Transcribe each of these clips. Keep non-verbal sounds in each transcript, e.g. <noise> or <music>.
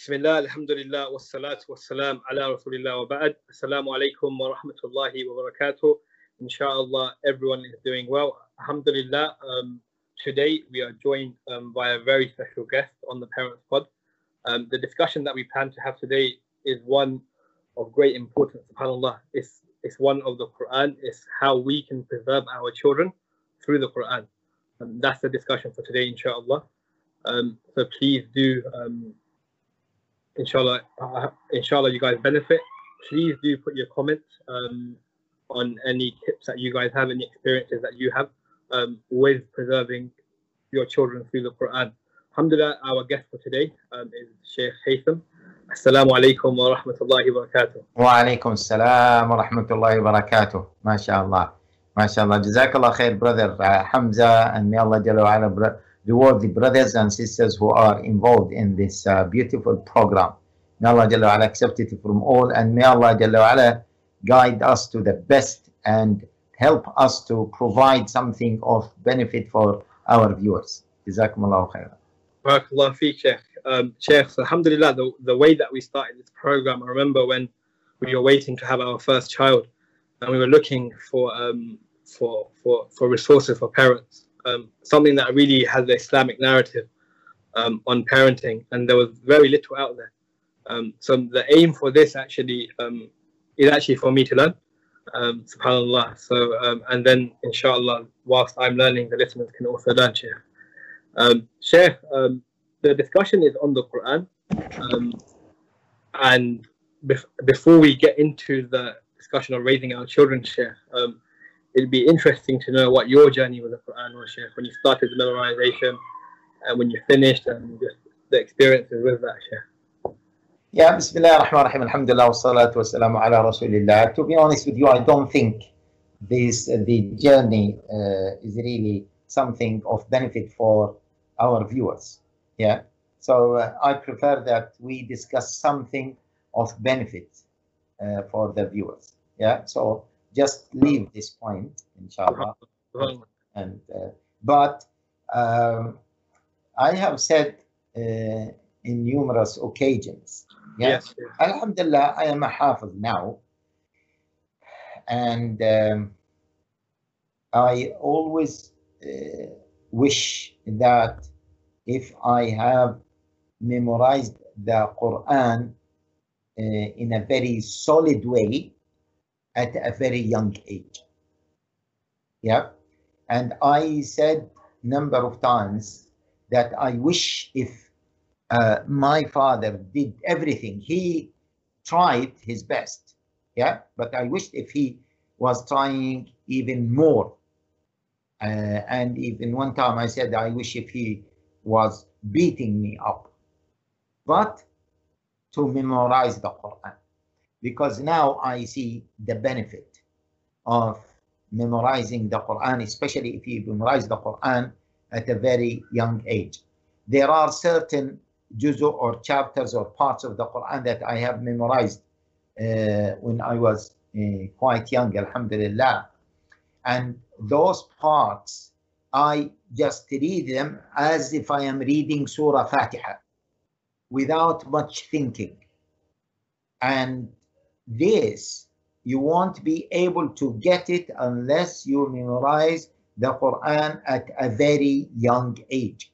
Bismillah, alhamdulillah, wassalatu wassalam ala rasulillah wa ba'd. Assalamu alaikum wa rahmatullahi wa barakatuh. Inshallah, everyone is doing well. Alhamdulillah, um, today we are joined um, by a very special guest on the Parents Pod. Um, the discussion that we plan to have today is one of great importance, subhanAllah. It's, it's one of the Quran, it's how we can preserve our children through the Quran. Um, that's the discussion for today, inshallah. Um, so please do um, inshallah, uh, inshallah, you guys benefit. Please do put your comments um, on any tips that you guys have, any experiences that you have um, with preserving your children through the Quran. Alhamdulillah, our guest for today um, is Sheikh Haitham. Assalamu alaikum wa rahmatullahi wa barakatuh. Wa alaikum salam wa rahmatullahi wa barakatuh. MashaAllah. MashaAllah. Jazakallah khair, brother uh, Hamza, and may Allah Jalla wa ala, reward the brothers and sisters who are involved in this uh, beautiful program. May Allah Jalla accept it from all and may Allah Jalla guide us to the best and help us to provide something of benefit for our viewers. Jazakumullahu khairan. Barakallah fi Sheikh. Um, Sheikh, alhamdulillah, the, the way that we started this program, I remember when we were waiting to have our first child and we were looking for, um, for, for, for resources for parents um, something that really has the Islamic narrative um, on parenting, and there was very little out there. Um, so the aim for this actually um, is actually for me to learn, um, subhanallah. So, um, and then inshallah, whilst I'm learning, the listeners can also learn, Sheikh. Um, Sheikh, the discussion is on the Quran. And bef- before we get into the discussion of raising our children, Sheikh, um, it'd be interesting to know what your journey with the Quran was, Sheikh, when you started the memorization and when you finished and just the experiences with that, Sheikh. Yeah, Bismillah ar-Rahman ar-Rahim, Alhamdulillah, wa salatu ala Rasulillah. To be honest with you, I don't think this uh, the journey uh, is really something of benefit for our viewers. Yeah, so uh, I prefer that we discuss something of benefit uh, for the viewers. Yeah, so just leave this point, inshallah. And uh, but um, I have said uh, in numerous occasions. Yeah, Yes. Alhamdulillah, I am a hafiz now. And um, I always uh, wish that if I have memorized the Quran uh, in a very solid way at a very young age. Yeah. And I said number of times that I wish if uh, my father did everything. He tried his best, yeah. But I wished if he was trying even more. Uh, and even one time I said I wish if he was beating me up, but to memorize the Quran, because now I see the benefit of memorizing the Quran, especially if you memorize the Quran at a very young age. There are certain juzu or chapters or parts of the Quran that I have memorized uh, when I was uh, quite young, Alhamdulillah. And those parts, I just read them as if I am reading Surah Fatiha without much thinking. And this, you won't be able to get it unless you memorize the Quran at a very young age.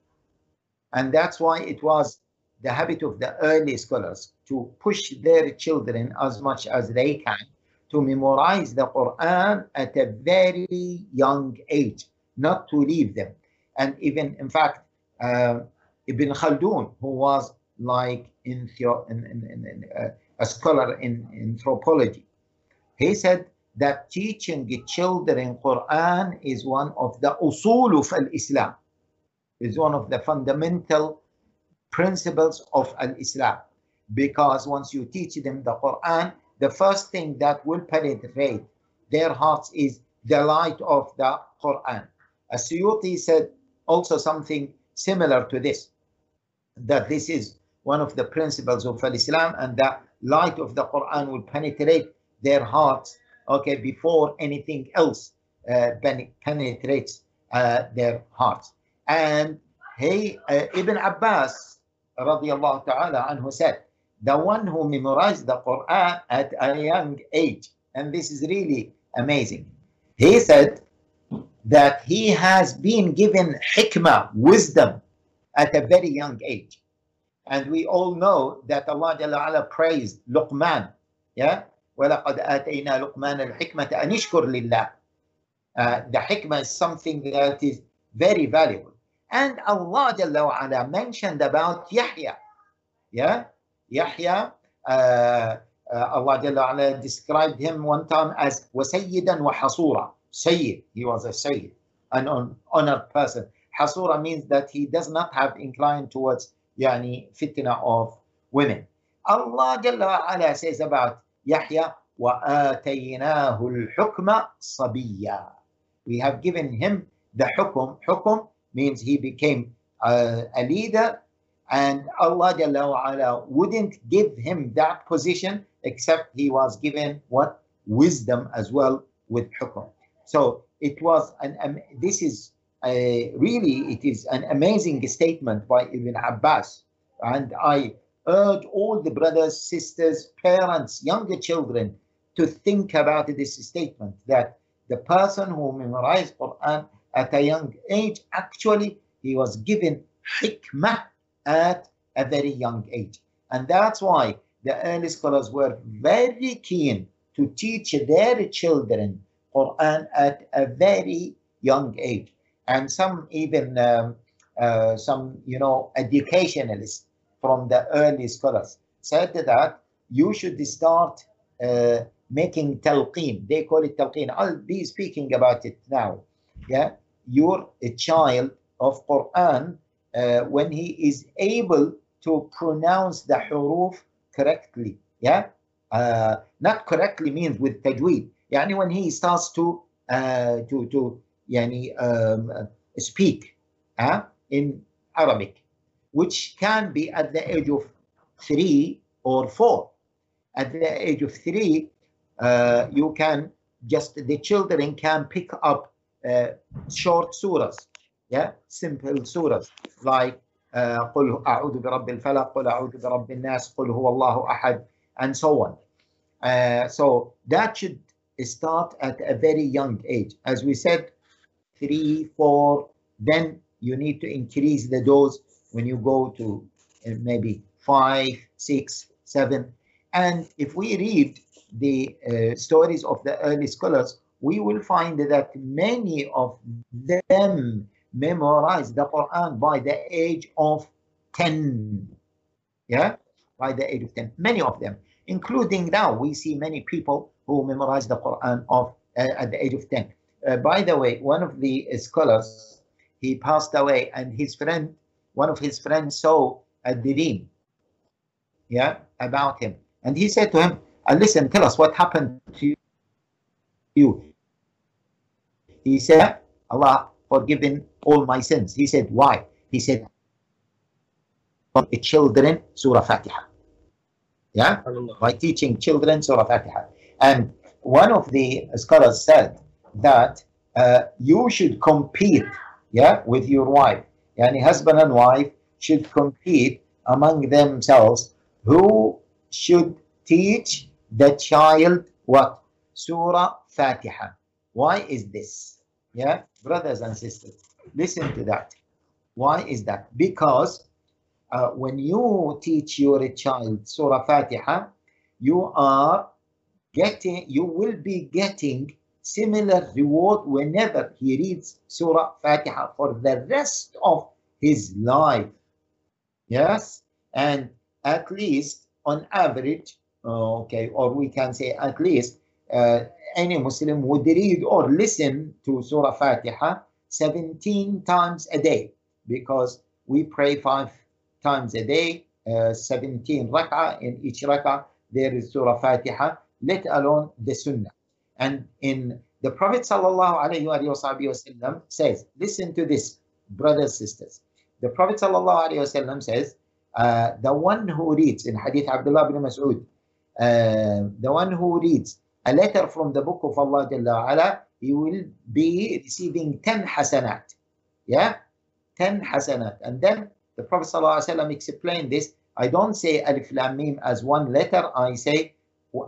And that's why it was the habit of the early scholars to push their children as much as they can to memorize the Quran at a very young age, not to leave them. And even, in fact, uh, Ibn Khaldun, who was like in, in, in, in uh, a scholar in anthropology, he said that teaching children Quran is one of the usul of al-Islam, is one of the fundamental principles of al-Islam. Because once you teach them the Quran, the first thing that will penetrate their hearts is the light of the Quran. As-Suyuti said also something similar to this, that this is one of the principles of al-Islam and the light of the Quran will penetrate their hearts, okay, before anything else uh, penetrates uh, their hearts. And he, uh, Ibn Abbas, radiallahu ta'ala anhu said, the one who memorized the Quran at a young age, and this is really amazing. He said that he has been given hikmah, wisdom, at a very young age. And we all know that Allah Jalla ala praised Luqman. Yeah? وَلَقَدْ آتَيْنَا لُقْمَانَ الْحِكْمَةَ أَنِ اشْكُرْ لِلَّهِ uh, The hikmah is something that is very valuable. And Allah Jalla ala mentioned about Yahya. Yeah? Yahya, uh, uh, Allah Jalla ala described him one time as وَسَيِّدًا وَحَصُورًا Sayyid, he was a Sayyid, an honored person. Hasura means that he does not have inclined towards yani fitna of women. Allah Jalla wa ala says about Yahya, وَآتَيْنَاهُ الْحُكْمَ صَبِيًّا We have given him the hukum. Hukum means he became uh, a leader and Allah Jalla wa ala wouldn't give him that position except he was given what? Wisdom as well with hukum. So it was an um, this is a, uh, really it is an amazing statement by Ibn Abbas, and I urge all the brothers, sisters, parents, younger children to think about this statement that the person who memorized Quran at a young age actually he was given hikmah at a very young age, and that's why the early scholars were very keen to teach their children Quran at a very young age and some even um, uh, some you know educationalists from the early scholars said that you should start uh, making talqin. They call it talqin. I'll be speaking about it now. Yeah, you're a child of Quran uh, when he is able to pronounce the huruf correctly. Yeah, uh, not correctly means with tajweed. Yeah, when he starts to uh, to to يعني um, speak uh, in Arabic which can be at the age of three or four at the age of three uh, you can just the children can pick up uh, short surahs yeah simple surahs like uh, قل أعوذ برب الفلق قل أعوذ برب الناس قل هو الله أحد and so on uh, so that should start at a very young age. As we said, three, four, then you need to increase the dose when you go to uh, maybe five, six, seven. And if we read the uh, stories of the early scholars, we will find that many of them memorized the Quran by the age of 10. Yeah, by the age of 10. Many of them, including now, we see many people who memorized the Quran of uh, at the age of 10. Uh, by the way, one of the scholars, he passed away, and his friend, one of his friends, saw a dream, yeah, about him, and he said to him, uh, "Listen, tell us what happened to you." He said, "Allah forgiven all my sins." He said, "Why?" He said, For the "Children, Surah Fatiha." Yeah, by teaching children Surah Fatiha. And one of the scholars said that uh, you should compete, yeah, with your wife. Yani husband and wife should compete among themselves who should teach the child what? Surah Fatiha. Why is this? Yeah, brothers and sisters, listen to that. Why is that? Because uh, when you teach your child Surah Fatiha, you are getting you will be getting similar reward whenever he reads Surah Fatiha for the rest of his life. Yes, and at least on average, okay, or we can say at least uh, any Muslim would read or listen to Surah Fatiha 17 times a day because we pray five times a day, uh, 17 rak'ah. In each rak'ah, there is Surah Fatiha let alone the Sunnah. And in the Prophet وسلم, says, listen to this, brothers, sisters. The Prophet وسلم, says, uh, the one who reads, in Hadith Abdullah ibn Mas'ud, uh, the one who reads a letter from the book of Allah Jalla ala, he will be receiving 10 hasanat. Yeah? 10 hasanat. And then The Prophet ﷺ explained this. I don't say Alif Lam Mim as one letter. I say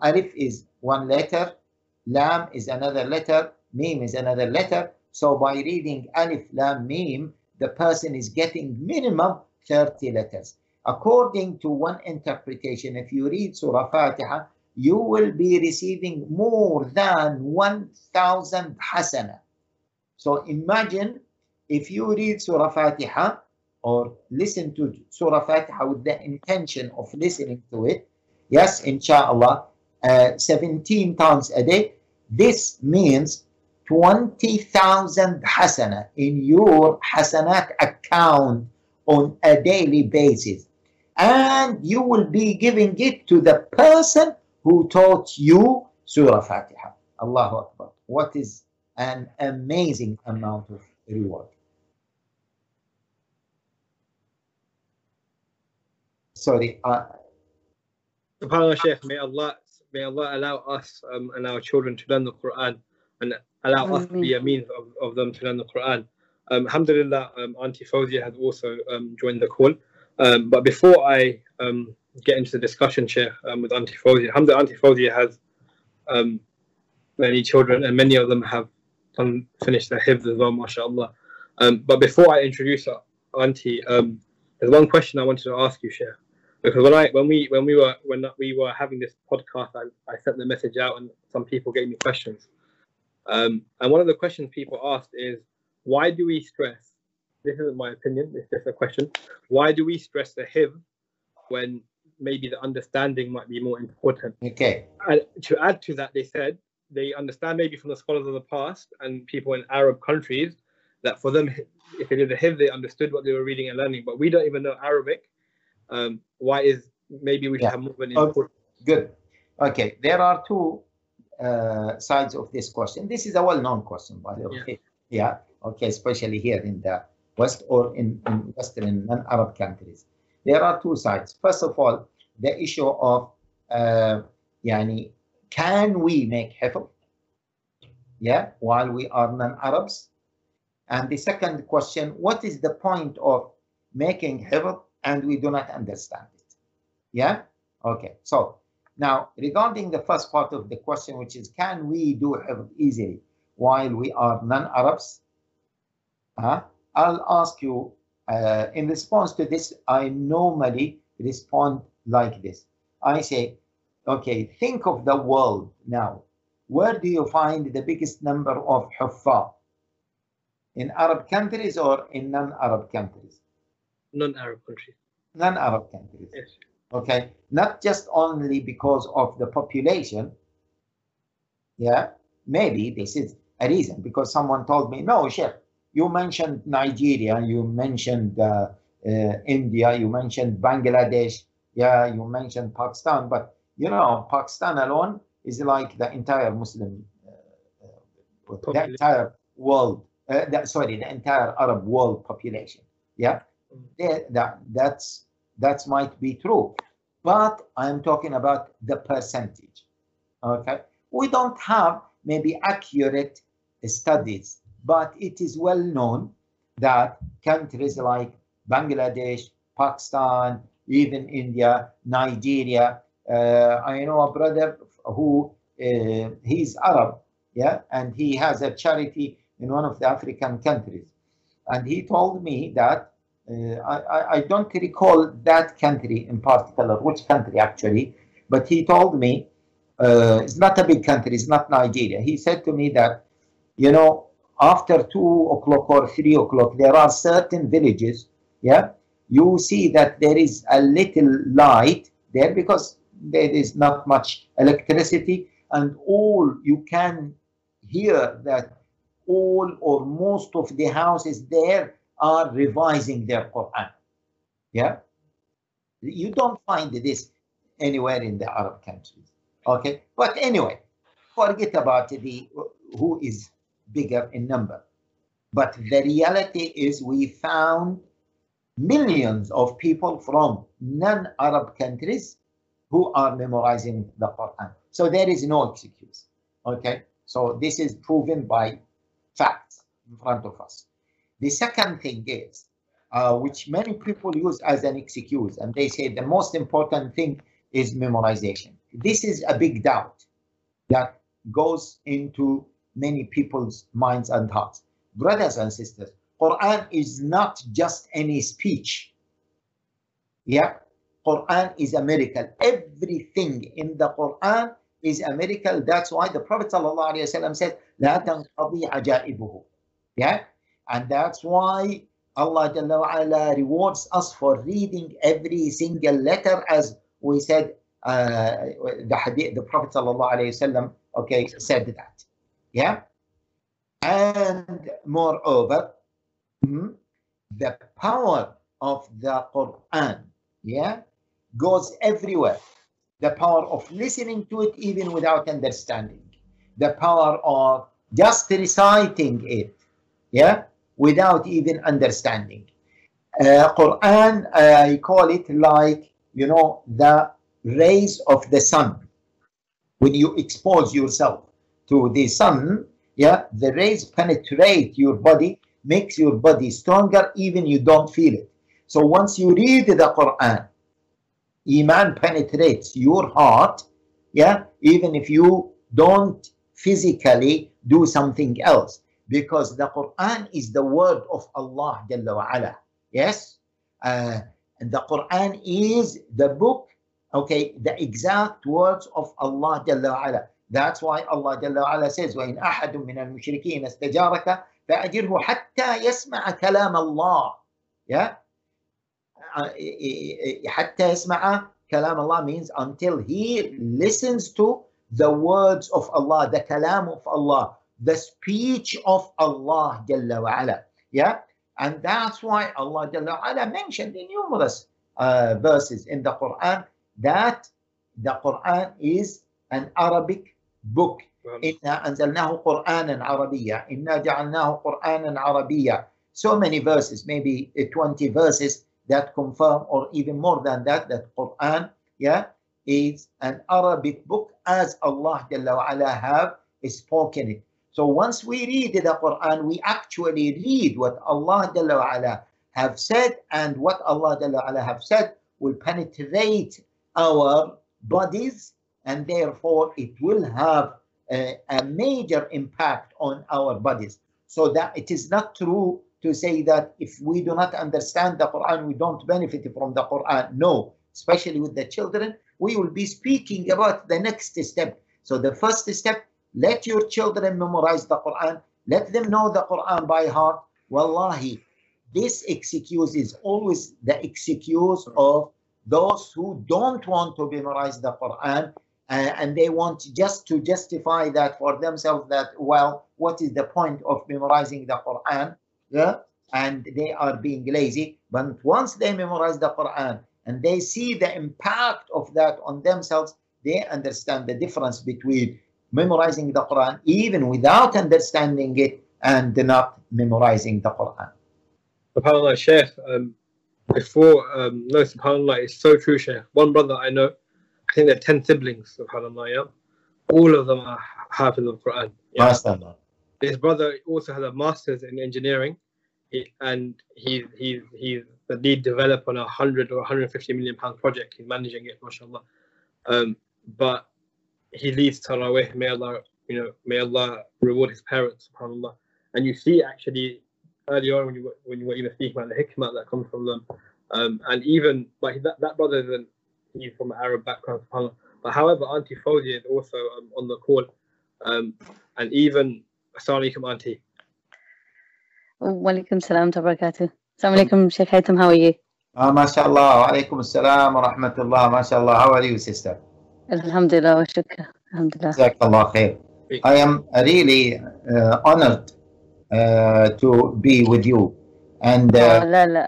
Alif is one letter, Lam is another letter, Mim is another letter. So by reading Alif Lam Mim, the person is getting minimum 30 letters. According to one interpretation, if you read Surah Fatiha, you will be receiving more than 1,000 hasana. So imagine if you read Surah Fatiha or listen to Surah Fatiha with the intention of listening to it, yes, inshallah, uh, 17 times a day, this means 20,000 hasana in your hasanat account on a daily basis. And you will be giving it to the person who taught you Surah Fatiha. Allahu Akbar. What is an amazing amount of reward. Sorry. Uh, SubhanAllah, Shaykh, may Allah, may Allah allow us um, and our children to learn the Quran and allow us to be a means of, of them to learn the Quran. Um, alhamdulillah, um, Auntie Foziya has also um, joined the call. Um, but before I um, get into the discussion, Shaykh, um, with Auntie Foziya, alhamdulillah, Auntie Foziya has um, many children and many of them have done, finished their hifz as well, mashallah. Um, but before I introduce Auntie, um, there's one question I wanted to ask you, Shaykh. Because when I when we when we were when we were having this podcast, I, I sent the message out and some people gave me questions. Um, and one of the questions people asked is, why do we stress? This isn't my opinion. It's just a question. Why do we stress the hifz when maybe the understanding might be more important? Okay. And to add to that, they said they understand maybe from the scholars of the past and people in Arab countries that for them, if they did the hifz, they understood what they were reading and learning. But we don't even know Arabic. Um, why is maybe we should Yeah. have more an Okay. Good. Okay. There are two uh, sides of this question. This is a well-known question, by the way. Yeah. Okay. Especially here in the West or in, in Western non-Arab countries. There are two sides. First of all, the issue of uh, yani, can we make hifz? Yeah, while we are non-Arabs. And the second question, what is the point of making hifz and we do not understand it? Yeah. Okay. So now regarding the first part of the question, which is can we do hifz easily while we are non-Arabs? Huh? I'll ask you uh, in response to this. I normally respond like this. I say, okay, think of the world now. Where do you find the biggest number of huffaz? In Arab countries or in non-Arab countries? Non-Arab countries. Non-Arab countries. Yes. okay not just only because of the population yeah maybe this is a reason because someone told me no chef you mentioned nigeria you mentioned uh, uh, india you mentioned bangladesh yeah you mentioned pakistan but you know pakistan alone is like the entire muslim uh, uh, the entire world uh, the, sorry the entire arab world population yeah. That, that that's that might be true but i'm talking about the percentage okay? We don't have maybe accurate studies but it is well known that countries like bangladesh pakistan even india nigeria uh, i know a brother who uh, he's arab yeah and he has a charity in one of the african countries. And he told me that I, I- I don't recall that country in particular, which country actually, but he told me uh, it's not a big country, it's not Nigeria. He said to me that, you know, after two o'clock or three o'clock, there are certain villages, yeah, you see that there is a little light there because there is not much electricity, and all you can hear that all or most of the houses there are revising their Quran. Yeah, you don't find this anywhere in the Arab countries. Okay, but anyway, forget about the who is bigger in number. But the reality is, we found millions of people from non-Arab countries who are memorizing the Quran. So there is no excuse. Okay, so this is proven by facts in front of us. The second thing is uh, which many people use as an excuse, and they say the most important thing is memorization. This is a big doubt that goes into many people's minds and hearts. Brothers and sisters, Quran is not just any speech. Yeah, Quran is a miracle. Everything in the Quran is a miracle. That's why the Prophet ﷺ said, لا تنقضي عجائبه. Yeah, and that's why Allah Jalla rewards us for reading every single letter as we said uh, the hadith, the Prophet ﷺ, okay, said that. Yeah. And moreover, hmm, the power of the Quran, yeah, goes everywhere. The power of listening to it even without understanding. The power of just reciting it, yeah, without even understanding. Uh, Quran, I call it like, you know, the rays of the sun. When you expose yourself to the sun, yeah, the rays penetrate your body, makes your body stronger, even you don't feel it. So once you read the Quran, Iman penetrates your heart, yeah, even if you don't physically do something else because the Quran is the word of Allah Jalla wa ala. Yes? Uh, and the Quran is the book, okay, the exact words of Allah Jalla wa ala. That's why Allah Jalla wa ala says, وَإِنْ أَحَدٌ مِّنَ الْمُشْرِكِينَ اسْتَجَارَكَ فَأَجِرْهُ حَتَّى يَسْمَعَ كَلَامَ اللَّهِ Yeah? Uh, حتى يسمع كلام Allah means until he listens to the words of Allah, the kalam of Allah, the speech of Allah Jalla wa ala. Yeah, and that's why Allah Jalla wa ala mentioned in numerous uh, verses in the Quran that the Quran is an Arabic book. إنا أنزلناه قرآنا عربيا إنا جعلناه قرآنا عربيا so many verses maybe 20 verses that confirm or even more than that that Quran yeah is an Arabic book as Allah Jalla wa ala have spoken it so once we read the Quran, we actually read what Allah have said, and what Allah have said will penetrate our bodies, and therefore it will have a, a major impact on our bodies. So that it is not true to say that if we do not understand the Quran, we don't benefit from the Quran. No, especially with the children, we will be speaking about the next step. So the first step let your children memorize the Quran. Let them know the Quran by heart. Wallahi, this excuse is always the excuse of those who don't want to memorize the Quran uh, and they want just to justify that for themselves that, well, what is the point of memorizing the Quran? Yeah, and they are being lazy. But once they memorize the Quran and they see the impact of that on themselves, they understand the difference between memorizing the Quran even without understanding it and not memorizing the Quran. SubhanAllah, Sheikh, um, before, um, no, SubhanAllah, it's so true, Sheikh. One brother I know, I think they're 10 siblings, SubhanAllah, yeah? All of them are half of the Quran. Yeah? His brother also has a master's in engineering, and he, he, he's the lead developer on a 100 or 150 million pound project. He's managing it, mashallah. Um, but he leads Tarawih. May Allah, you know, may Allah reward his parents, subhanAllah. And you see actually earlier on when you were, when you were even speaking about the hikmah that comes from them, um, and even like that, that brother isn't he's from an Arab background, subhanAllah. But however, Auntie Foziya is also um, on the call, um, and even Assalamu alaikum, Auntie. Walaikum salam wa barakatuh. Assalamu alaikum, Sheikh Haitham, how are you? Ah, mashallah, wa alaikum assalam wa rahmatullah, mashallah. How are you, sister? Alhamdulillah shukr. Alhamdulillah. I am really uh, honored uh, to be with you. And uh, oh, no,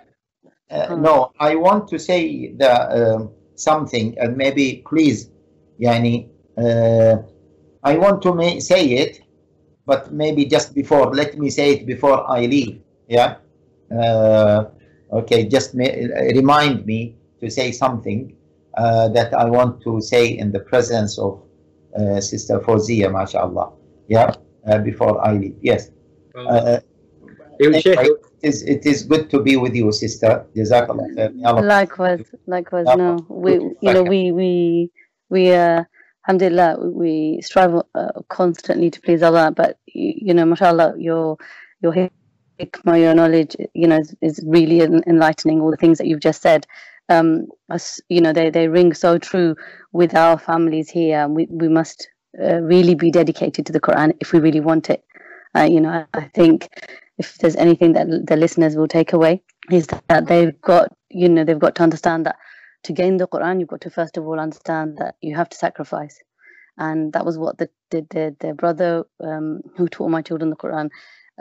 uh, oh. no, I want to say the, um, something, and maybe please, Yani, uh, I want to say it, but maybe just before, let me say it before I leave. Yeah. Uh, okay, just remind me to say something uh, that I want to say in the presence of uh, Sister Foziya, mashallah. Yeah, uh, before I leave. Yes. Uh, it was Sheikh, is it is good to be with you, sister. Jazakallah khair. Likewise, likewise. No, we, you know, we, we, we, uh, alhamdulillah, we strive uh, constantly to please Allah. But you, you know, mashallah, your, your hikmah, your knowledge, you know, is, is really enlightening. All the things that you've just said, um, us, you know, they, they ring so true with our families here. We, we must uh, really be dedicated to the Quran if we really want it. Uh, you know, I, think if there's anything that the listeners will take away is that they've got you know they've got to understand that to gain the quran you've got to first of all understand that you have to sacrifice and that was what the the, the, the brother um, who taught my children the quran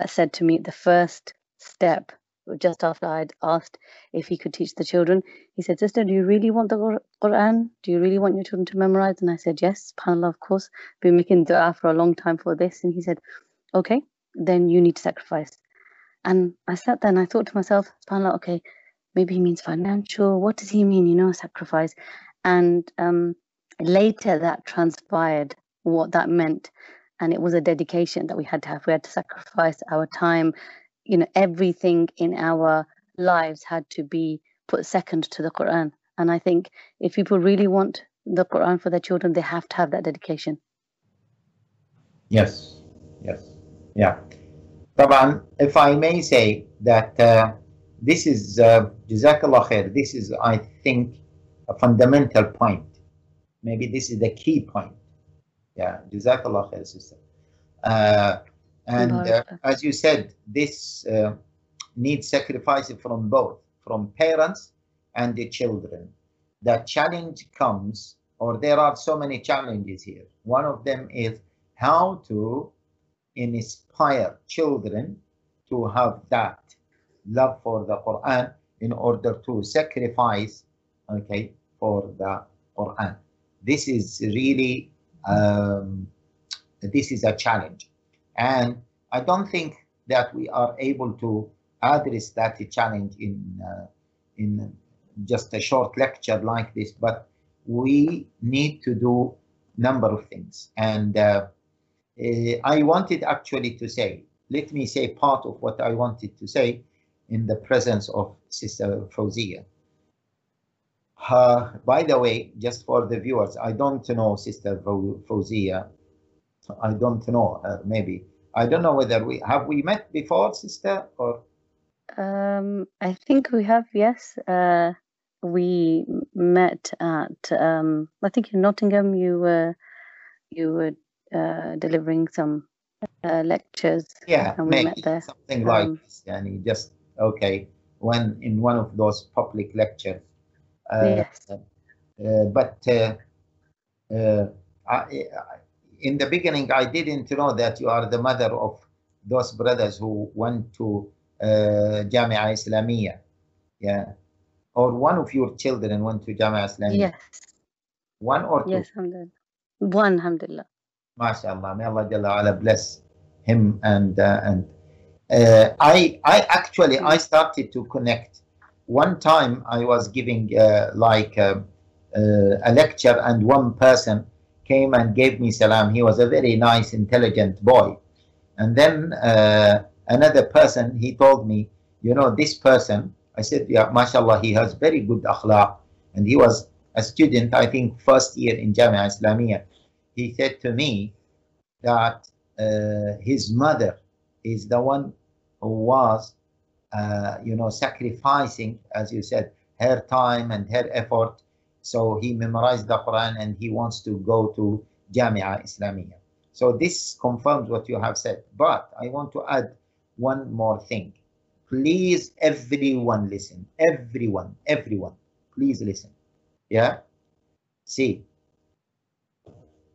uh, said to me the first step just after i'd asked if he could teach the children he said sister do you really want the quran do you really want your children to memorize and i said yes subhanallah of course been making dua for a long time for this and he said okay then you need to sacrifice and I sat there and I thought to myself, subhanAllah, okay, maybe he means financial. What does he mean, you know, sacrifice? And um, later that transpired what that meant. And it was a dedication that we had to have. We had to sacrifice our time you know everything in our lives had to be put second to the Quran. And I think if people really want the Quran for their children, they have to have that dedication. Yes, yes, yeah. Taban, if I may say that uh, this is, uh, Jazakallah khair, this is, I think, a fundamental point. Maybe this is the key point. Yeah, Jazakallah khair, sister. Uh, and uh, as you said, this uh, needs sacrifice from both, from parents and the children. The challenge comes, or there are so many challenges here. One of them is how to inspire children to have that love for the Quran in order to sacrifice, okay, for the Quran. This is really, um, this is a challenge. And I don't think that we are able to address that challenge in, uh, in just a short lecture like this, but we need to do number of things. And uh, uh, I wanted actually to say, let me say part of what I wanted to say in the presence of Sister Foziya. Uh, by the way, just for the viewers, I don't know Sister Fau- Foziya. I don't know her, maybe. I don't know whether we have we met before, Sister, or Um, I think we have, yes. Uh, we met at, um, I think in Nottingham. You were, you were uh, delivering some uh, lectures, yeah, and we met there. something like Um, this. And he just okay when in one of those public lectures. Uh, Yes. uh, but uh, uh, I, I- in the beginning, I didn't know that you are the mother of those brothers who went to uh, Jamia Islamia. Yeah. Or one of your children went to Jamia Islamia. Yes, One or two. yes, alhamdulillah. One, alhamdulillah. MashaAllah. May Allah Jalla bless him and uh, and uh, I I actually I started to connect. One time I was giving uh, like um, uh, a lecture and one person came and gave me salam. He was a very nice, intelligent boy. And then uh, another person he told me, you know, this person. I said, yeah, mashallah, he has very good akhlaq. And he was a student, I think, first year in Jamia Islamia he said to me that uh, his mother is the one who was, uh, you know, sacrificing, as you said, her time and her effort. So he memorized the Quran and he wants to go to Jamia Islamia. So this confirms what you have said. But I want to add one more thing. Please, everyone listen. Everyone, everyone, please listen. Yeah? See,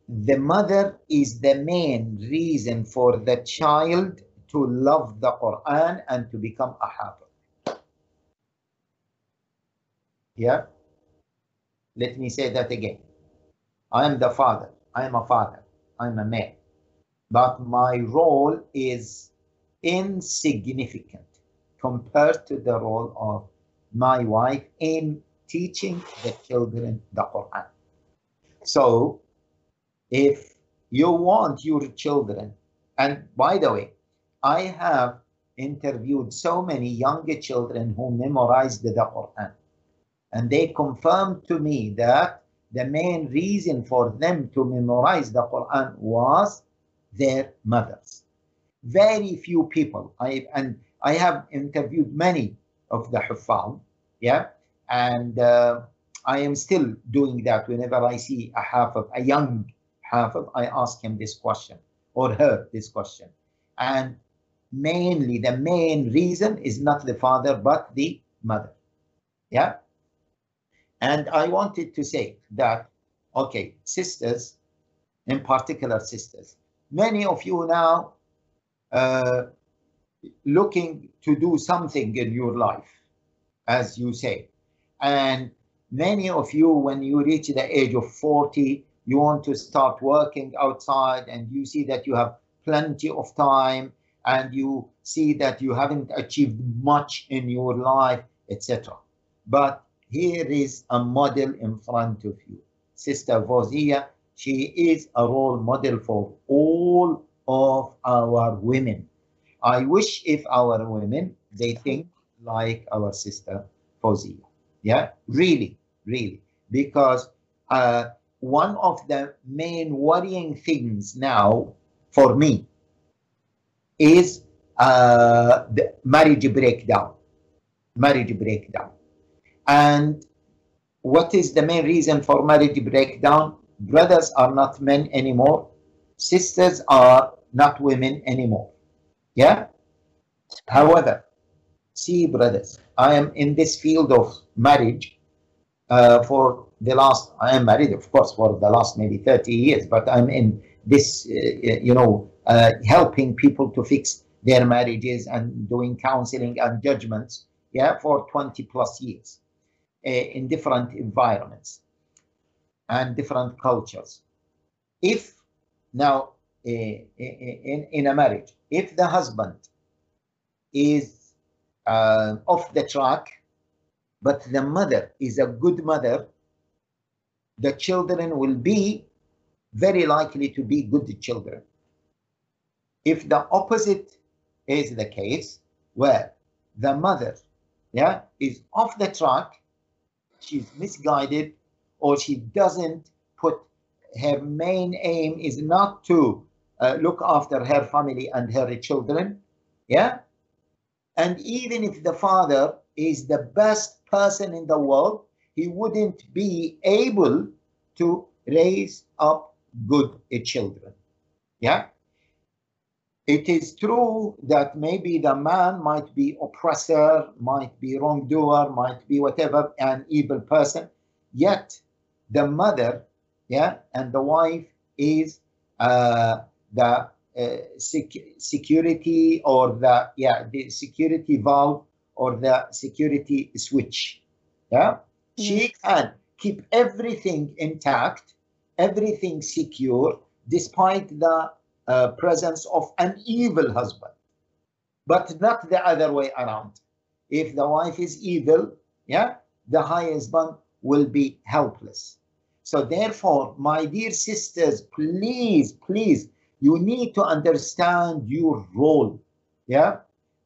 the mother is the main reason for the child to love the Quran and to become a hafiz. Yeah? Let me say that again. I am the father. I am a father. I'm a man. But my role is insignificant compared to the role of my wife in teaching the children the Quran. So, if you want your children, and by the way, I have interviewed so many younger children who memorized the Quran. And they confirmed to me that the main reason for them to memorize the Quran was their mothers. Very few people, I and I have interviewed many of the Huffaz, yeah, and uh, I am still doing that whenever I see a half of a young half of, I ask him this question or her this question. And mainly the main reason is not the father, but the mother. Yeah. And I wanted to say that, okay, sisters, in particular sisters, many of you now uh, looking to do something in your life, as you say. And many of you, when you reach the age of 40, you want to start working outside and you see that you have plenty of time and you see that you haven't achieved much in your life, etc. But here is a model in front of you. Sister Foziya, she is a role model for all of our women. I wish if our women, they think like our sister Foziya. Yeah, really, really. Because uh, one of the main worrying things now for me is uh, the marriage breakdown. Marriage breakdown. And what is the main reason for marriage breakdown? Brothers are not men anymore. Sisters are not women anymore. Yeah? However, see, brothers, I am in this field of marriage uh, for the last, I am married, of course, for the last maybe 30 years, but I'm in this, uh, you know, uh, helping people to fix their marriages and doing counseling and judgments, yeah, for 20 plus years uh, in different environments and different cultures. If now in, in a marriage, if the husband is uh, off the track, but the mother is a good mother, the children will be very likely to be good children. If the opposite is the case, where the mother yeah, is off the track, she's misguided, or she doesn't put her main aim is not to uh, look after her family and her children, yeah? And even if the father is the best person in the world, he wouldn't be able to raise up good children. Yeah. It is true that maybe the man might be oppressor, might be wrongdoer, might be whatever, an evil person. Yet the mother, yeah, and the wife is uh, the uh, sec security or the yeah the security valve or the security switch. Yeah, she can keep everything intact, everything secure, despite the uh, presence of an evil husband, but not the other way around. If the wife is evil, yeah, the husband will be helpless. So therefore, my dear sisters, please, please, you need to understand your role. Yeah,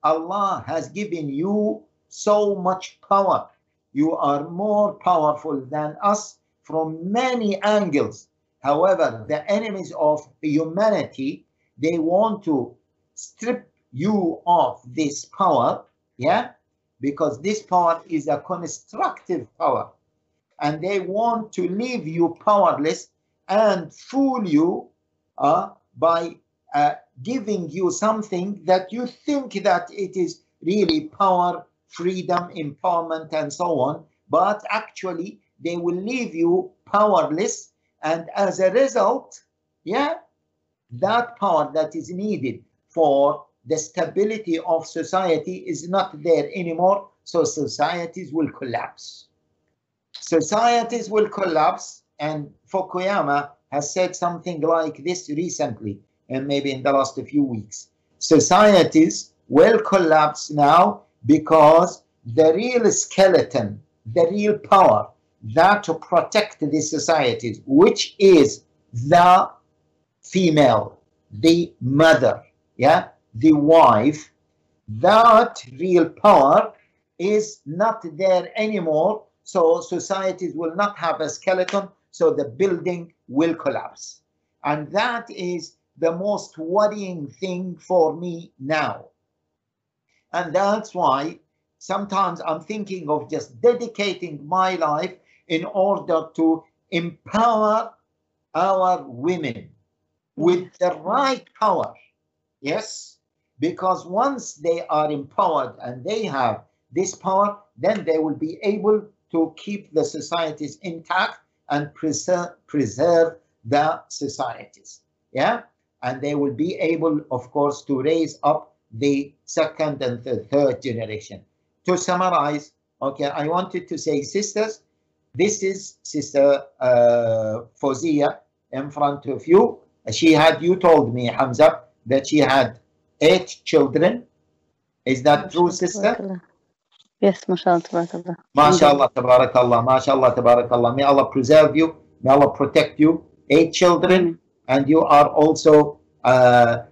Allah has given you so much power you are more powerful than us from many angles. However, the enemies of humanity, they want to strip you of this power, yeah? Because this power is a constructive power. And they want to leave you powerless and fool you uh, by uh, giving you something that you think that it is really power freedom, empowerment, and so on. But actually, they will leave you powerless. And as a result, yeah, that power that is needed for the stability of society is not there anymore. So societies will collapse. Societies will collapse. And Fukuyama has said something like this recently, and maybe in the last few weeks. Societies will collapse now because the real skeleton, the real power that to protect the societies, which is the female, the mother, yeah, the wife, that real power is not there anymore. So societies will not have a skeleton, so the building will collapse. And that is the most worrying thing for me now. And that's why sometimes I'm thinking of just dedicating my life in order to empower our women with the right power. Yes, because once they are empowered and they have this power, then they will be able to keep the societies intact and preserve, preserve the societies. Yeah, and they will be able, of course, to raise up the second and the third generation. To summarize, okay, I wanted to say, sisters, this is Sister uh, Foziya in front of you. She had, you told me, Hamza, that she had eight children. Is that true, sister? Yes, mashallah, tabarakallah. MashaAllah, tabarakallah, mashallah, tabarakallah. May Allah preserve you, may Allah protect you. Eight children, and you are also uh,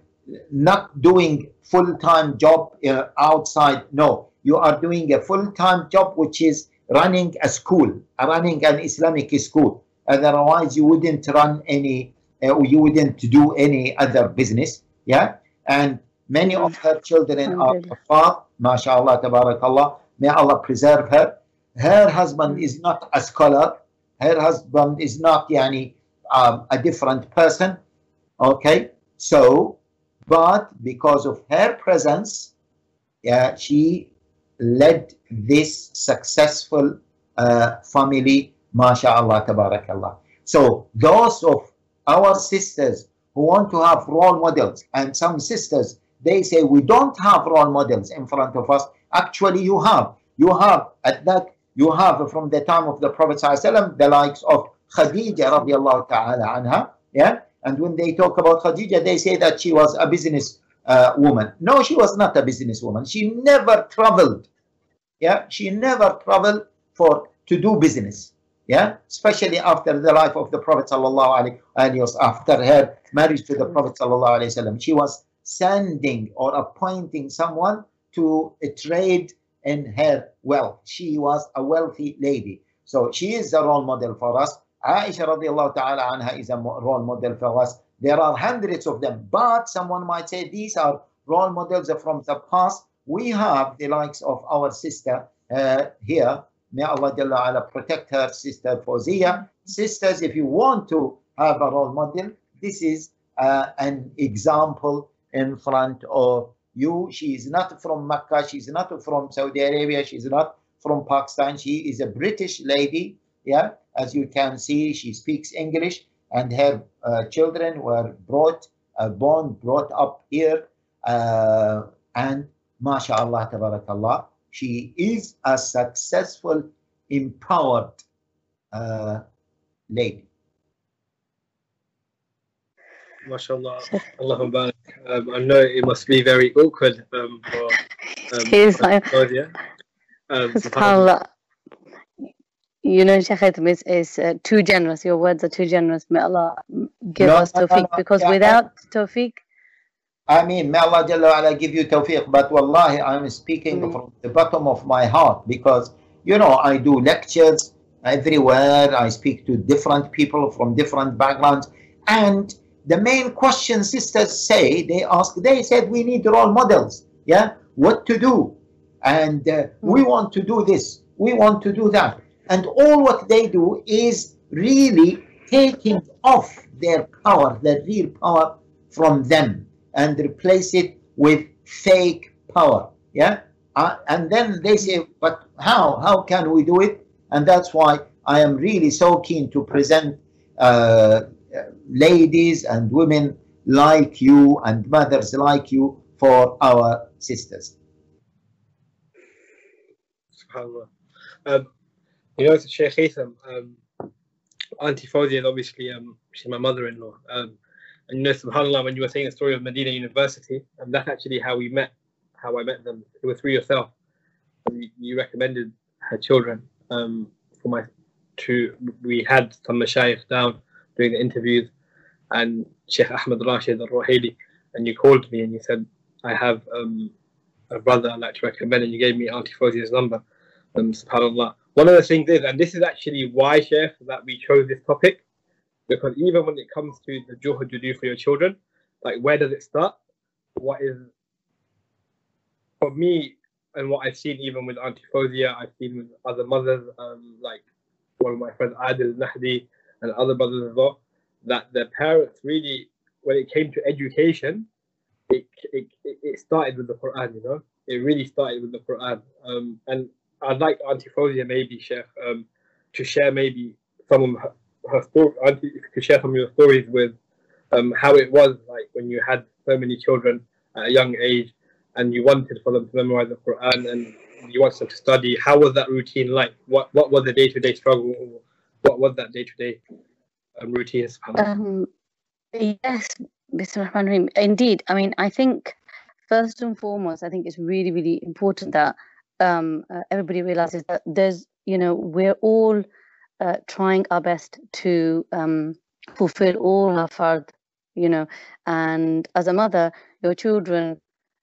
not doing full-time job uh, outside. No, you are doing a full-time job, which is running a school, running an Islamic school. Otherwise, you wouldn't run any, uh, you wouldn't do any other business. Yeah, and many of her children are kafar, mashallah, tabarakallah. May Allah preserve her. Her husband is not a scholar. Her husband is not yani, um, a different person. Okay, so, but because of her presence, yeah, she led this successful uh, family, mashallah, tabarakallah. So those of our sisters who want to have role models, and some sisters, they say we don't have role models in front of us. Actually, you have. You have at that, you have from the time of the Prophet ﷺ, the likes of Khadija radiallahu ta'ala anha. Yeah. And when they talk about Khadija, they say that she was a business uh, woman. No, she was not a business woman. She never traveled. Yeah, she never traveled for to do business. Yeah, especially after the life of the Prophet sallallahu alaihi wasallam, after her marriage to the Prophet sallallahu alaihi wasallam, she was sending or appointing someone to trade in her wealth. She was a wealthy lady. So she is a role model for us. Aisha radiallahu ta'ala anha is a role model for us. There are hundreds of them, but someone might say these are role models from the past. We have the likes of our sister uh, here. May Allah protect her sister Foziya. Sisters, if you want to have a role model, this is uh, an example in front of you. She is not from Mecca. She's not from Saudi Arabia. She's not from Pakistan. She is a British lady. Yeah, as you can see, she speaks English, and her uh, children were brought, uh, born, brought up here, uh, and mashallah, tabarakallah, she is a successful, empowered uh, lady. MashaAllah, Allah barak. Um, I know it must be very awkward um, for um, He's like, Claudia. Um, <laughs> subhanallah. You know, Sheikh Haitham is, is uh, too generous. Your words are too generous. May Allah give No, us no, no, tawfiq. no. Because without tawfiq, I mean, may Allah Jalla ala give you tawfiq, but wallahi, I'm speaking Mm. from the bottom of my heart because, you know, I do lectures everywhere. I speak to different people from different backgrounds. And the main question sisters say, they ask, they said, we need role models. Yeah. What to do? And uh, we want to do this. We want to do that. And all what they do is really taking off their power, their real power from them and replace it with fake power. Yeah. Uh, and then they say, but how? How can we do it? And that's why I am really so keen to present uh, ladies and women like you and mothers like you for our sisters. SubhanAllah. Um, you know, Sheikh Haitham, um, Auntie Foziya is obviously, um, she's my mother-in-law. Um, and you know, subhanAllah, when you were saying the story of Medina University, and that's actually how we met, how I met them. It was through yourself. You, you recommended her children um, for my to. We had some mashayikh down doing the interviews, and Sheikh Ahmed Rashid al Rohili, and you called me and you said, I have um, a brother I'd like to recommend, and you gave me Auntie Foziya's number. Um, subhanAllah. One of the things is, and this is actually why, Sheikh, that we chose this topic, because even when it comes to the juhud you do for your children, like where does it start? What is, for me, and what I've seen even with Auntie Foziya, I've seen with other mothers, um, like one of my friends, Adil Nahdi, and other brothers as well, that their parents really, when it came to education, it, it, it started with the Quran, you know? It really started with the Quran. Um, and I'd like Auntie Foziya maybe, Sheikh, um, to share maybe some of her, her story, Auntie, could share some of your stories with um, how it was like when you had so many children at a young age and you wanted for them to memorize the Quran and you wanted them to study. How was that routine like? What what was the day to day struggle? What was that day to day routine? Um, yes, Mr. Rahman, indeed, I mean, I think first and foremost, I think it's really really important that um, uh, everybody realizes that there's, you know, we're all uh, trying our best to um, fulfill all our fard, you know, and as a mother, your children,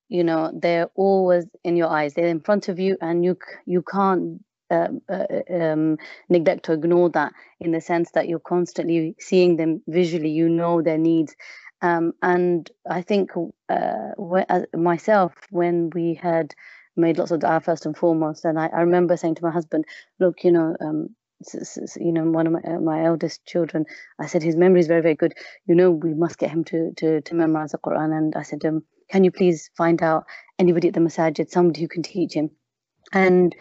you know, they're always in your eyes. They're in front of you, and you you can't uh, uh, um, neglect or ignore that in the sense that you're constantly seeing them visually. You know their needs. Um, and I think uh, myself, when we had made lots of dua first and foremost. And I, I remember saying to my husband, look, you know, um, you know, one of my, uh, my eldest children, I said his memory is very, very good. You know, we must get him to to, to memorize the Quran. And I said, um, can you please find out anybody at the masajid, somebody who can teach him? And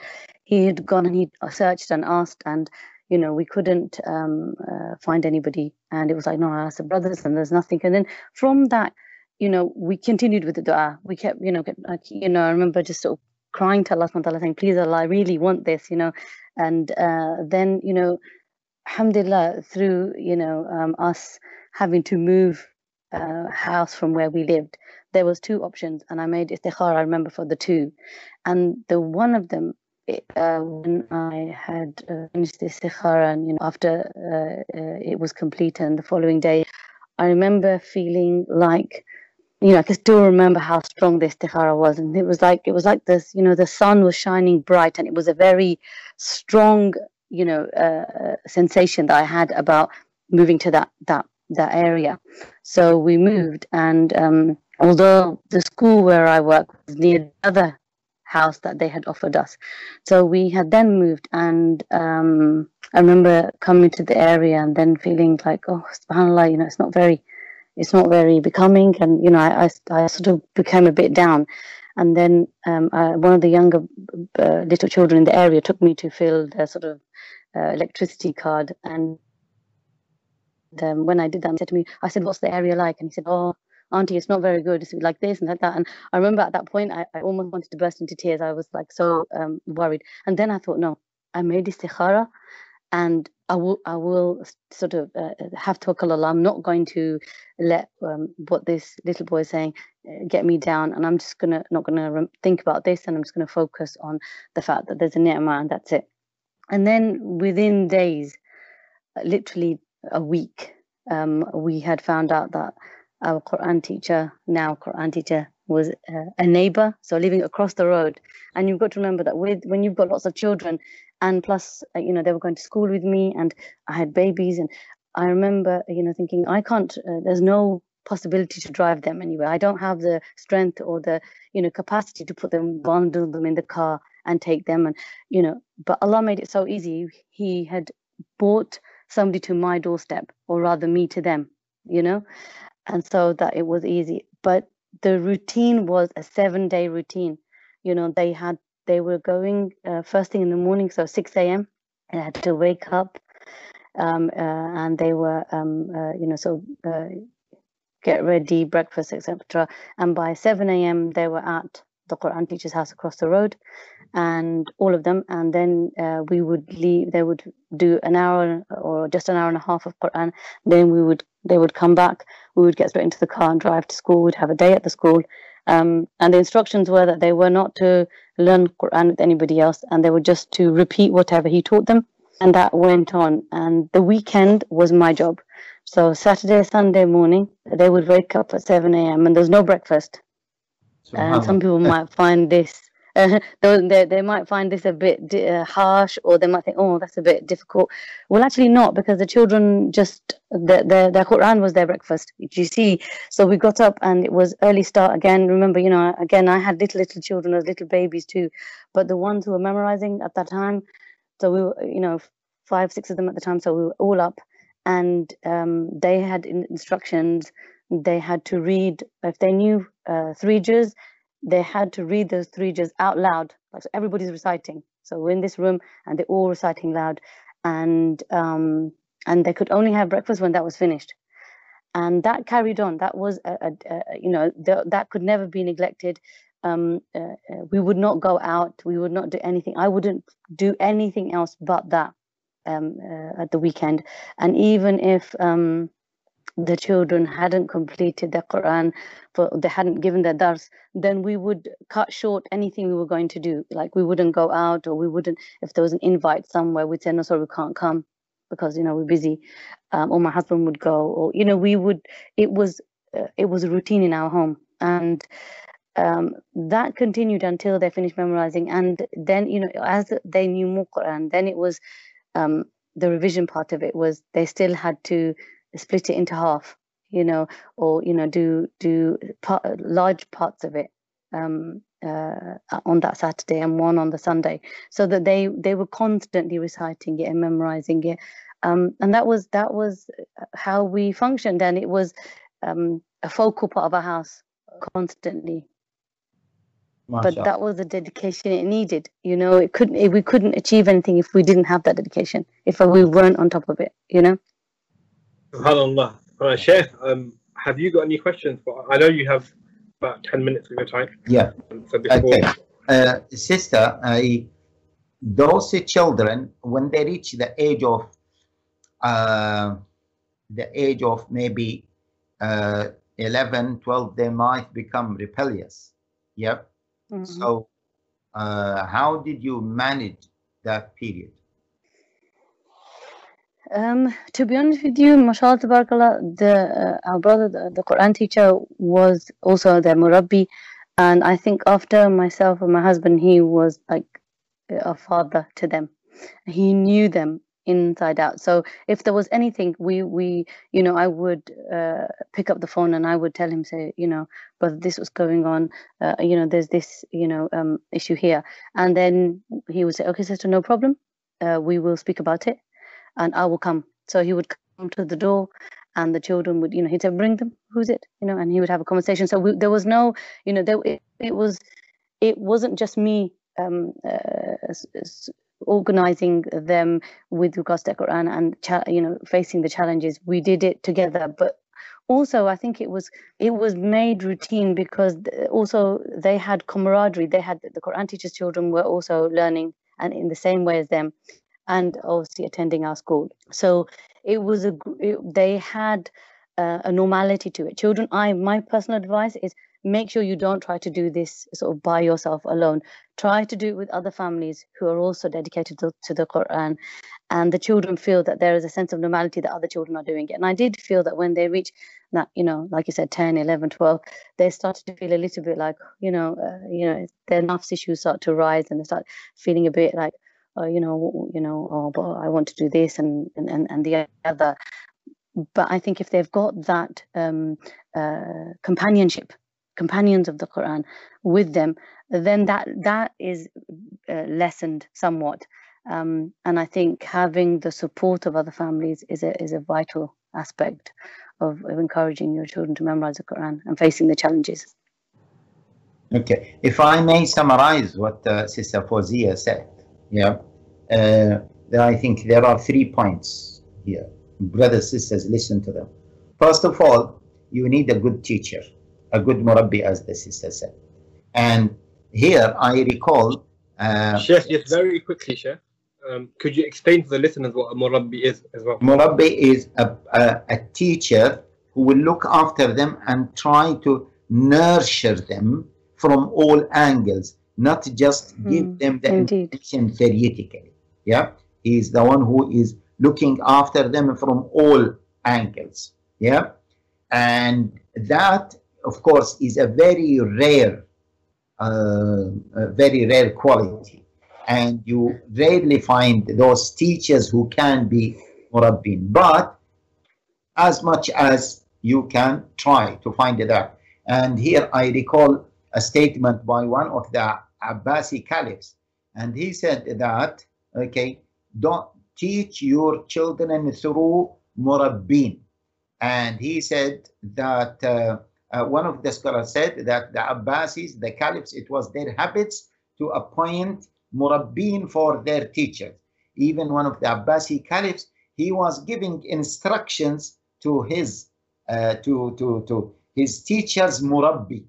he had gone and he searched and asked, and you know, we couldn't um, uh, find anybody. And it was like, no, I asked the brothers, and there's nothing. And then from that, you know, we continued with the dua. We kept, you know, you know, I remember just sort of crying to Allah subhanahu saying, please Allah, I really want this, you know. And uh, then, you know, alhamdulillah, through, you know, um, us having to move uh, house from where we lived, there was two options. And I made istikhara, I remember, for the two. And the one of them, uh, when I had uh, finished the istikhara and, you know, after uh, uh, it was complete and the following day, I remember feeling like you know, I can still remember how strong the istikhara was, and it was like it was like this, you know, the sun was shining bright, and it was a very strong, you know, uh, sensation that I had about moving to that that that area. So we moved, and um, although the school where I work was near the other house that they had offered us, so we had then moved, and um, I remember coming to the area and then feeling like, oh, subhanallah, you know, it's not very it's not very becoming and you know I, I, I sort of became a bit down. And then um, uh, one of the younger uh, little children in the area took me to fill the sort of uh, electricity card. And um, when I did that he said to me I said what's the area like? And he said oh auntie it's not very good. It's like this and like that. And I remember at that point I, I almost wanted to burst into tears. I was like so um, worried. And then I thought no I made istikhara and I will I will sort of uh, have tawakkul Allah. I'm not going to let um, what this little boy is saying uh, get me down, and I'm just gonna not gonna think about this, and I'm just gonna focus on the fact that there's a ni'mah and that's it. And then within days, literally a week, um, we had found out that our Quran teacher, now Quran teacher, was uh, a neighbor, so living across the road. And you've got to remember that with when you've got lots of children, and plus uh, you know they were going to school with me and i had babies and i remember you know thinking i can't uh, there's no possibility to drive them anywhere. I don't have the strength or the you know capacity to put them bundle them in the car and take them and you know but allah made it so easy. He had brought somebody to my doorstep or rather me to them you know and so that it was easy. But the routine was a seven day routine. You know they had they were going uh, first thing in the morning, so 6 a.m. I had to wake up, um, uh, and they were, um, uh, you know, so uh, get ready, breakfast, etc. And by 7 a.m. they were at the Quran teacher's house across the road, and all of them. And then uh, we would leave. They would do an hour or just an hour and a half of Quran. Then we would they would come back. We would get straight into the car and drive to school. We'd have a day at the school, um, and the instructions were that they were not to learn Quran with anybody else, and they were just to repeat whatever he taught them. And that went on. And the weekend was my job. So Saturday, Sunday morning, they would wake up at 7 a.m. and there's no breakfast. and some people might find this <laughs> uh, they, they might find this a bit uh, harsh or they might think oh that's a bit difficult. Well actually not because the children just the, the, quran was their breakfast you see? So we got up and it was early start again. Remember you know again i had little little children as little babies too but the ones who were memorizing at that time so we were you know five six of them at the time so we were all up. And um, they had instructions. They had to read if they knew uh, three juz they had to read those three juz out loud. Like so everybody's reciting. So we're in this room and they're all reciting loud. And um, and they could only have breakfast when that was finished. And that carried on. That was, a, a, a you know, that could never be neglected. Um, uh, uh, we would not go out. We would not do anything. I wouldn't do anything else but that um, uh, at the weekend. And even if um, the children hadn't completed the Quran, for they hadn't given their dars, then we would cut short anything we were going to do. Like we wouldn't go out, or we wouldn't, if there was an invite somewhere, we'd say, no, sorry, we can't come because you know we're busy, um, or my husband would go, or you know we would. It was uh, it was a routine in our home, and um, that continued until they finished memorizing, and then you know as they knew more Quran, then it was um, the revision part of it was they still had to split it into half you know or you know do do part, large parts of it um, uh, on that Saturday and one on the Sunday, so that they they were constantly reciting it and memorizing it, um, and that was that was how we functioned, and it was um, a focal part of our house constantly. But that was the dedication it needed. You know, it couldn't it, we couldn't achieve anything if we didn't have that dedication. If we weren't on top of it, you know. SubhanAllah. Uh, Sheikh, um, have you got any questions? But I know you have about 10 minutes of your time. Yeah. So before... Okay. Uh, sister, I, those children, when they reach the age of uh, the age of maybe uh, 11, 12, they might become rebellious. Yep. Mm -hmm. So, uh, how did you manage that period? Um, to be honest with you, mashallah tabarakallah, the uh, our brother, the, the, Quran teacher, was also their murabbi, and I think after myself and my husband, he was like a father to them. He knew them inside out. So if there was anything, we we you know I would uh, pick up the phone and I would tell him, say, you know, brother, this was going on. Uh, you know, there's this you know um, issue here, and then he would say, okay, sister, no problem. Uh, we will speak about it and I will come. So he would come to the door and the children would, you know, he'd say, bring them, who's it? You know, and he would have a conversation. So we, there was no, you know, there, it, it was, it wasn't just me um, uh, organizing them with regards to Quran and, you know, facing the challenges. We did it together, but also i think it was it was made routine because also they had camaraderie they had the quran teachers children were also learning and in the same way as them and obviously attending our school. So it was a it, they had uh, a normality to it. Children, I my personal advice is make sure you don't try to do this sort of by yourself alone. Try to do it with other families who are also dedicated to, to the Quran, and the children feel that there is a sense of normality that other children are doing it. And I did feel that when they reach that, you know, like you said, 10, 11, 12, they started to feel a little bit like, you know, uh, you know, their nafs issues start to rise, and they start feeling a bit like, uh, you know, you know, oh, but I want to do this and and and the other. But I think if they've got that um, uh, companionship, companions of the Quran with them, then that that is uh, lessened somewhat. Um, and I think having the support of other families is a is a vital aspect of, of encouraging your children to memorize the Quran and facing the challenges. Okay, if I may summarize what uh, Sister Foziya said, yeah. Uh, I think there are three points here. Brothers, sisters, listen to them. First of all, you need a good teacher, a good murabbi, as the sister said. And here I recall. Uh, Sheikh, yes, very quickly, Sheikh. Um, could you explain to the listeners what a murabbi is as well? Murabbi is a, a, a teacher who will look after them and try to nurture them from all angles, not just give mm, them the indeed. information theoretically. Yeah, he is the one who is looking after them from all angles. Yeah, and that, of course, is a very rare uh, very rare quality. And you rarely find those teachers who can be murabbin. But as much as you can try to find that. And here I recall a statement by one of the Abbasi caliphs. And he said that, okay, don't teach your children through murabbin. And he said that uh, uh, one of the scholars said that the Abbasis, the caliphs, it was their habits to appoint murabbin for their teachers. Even one of the Abbasi caliphs, he was giving instructions to his uh, to to to his teachers murabbi,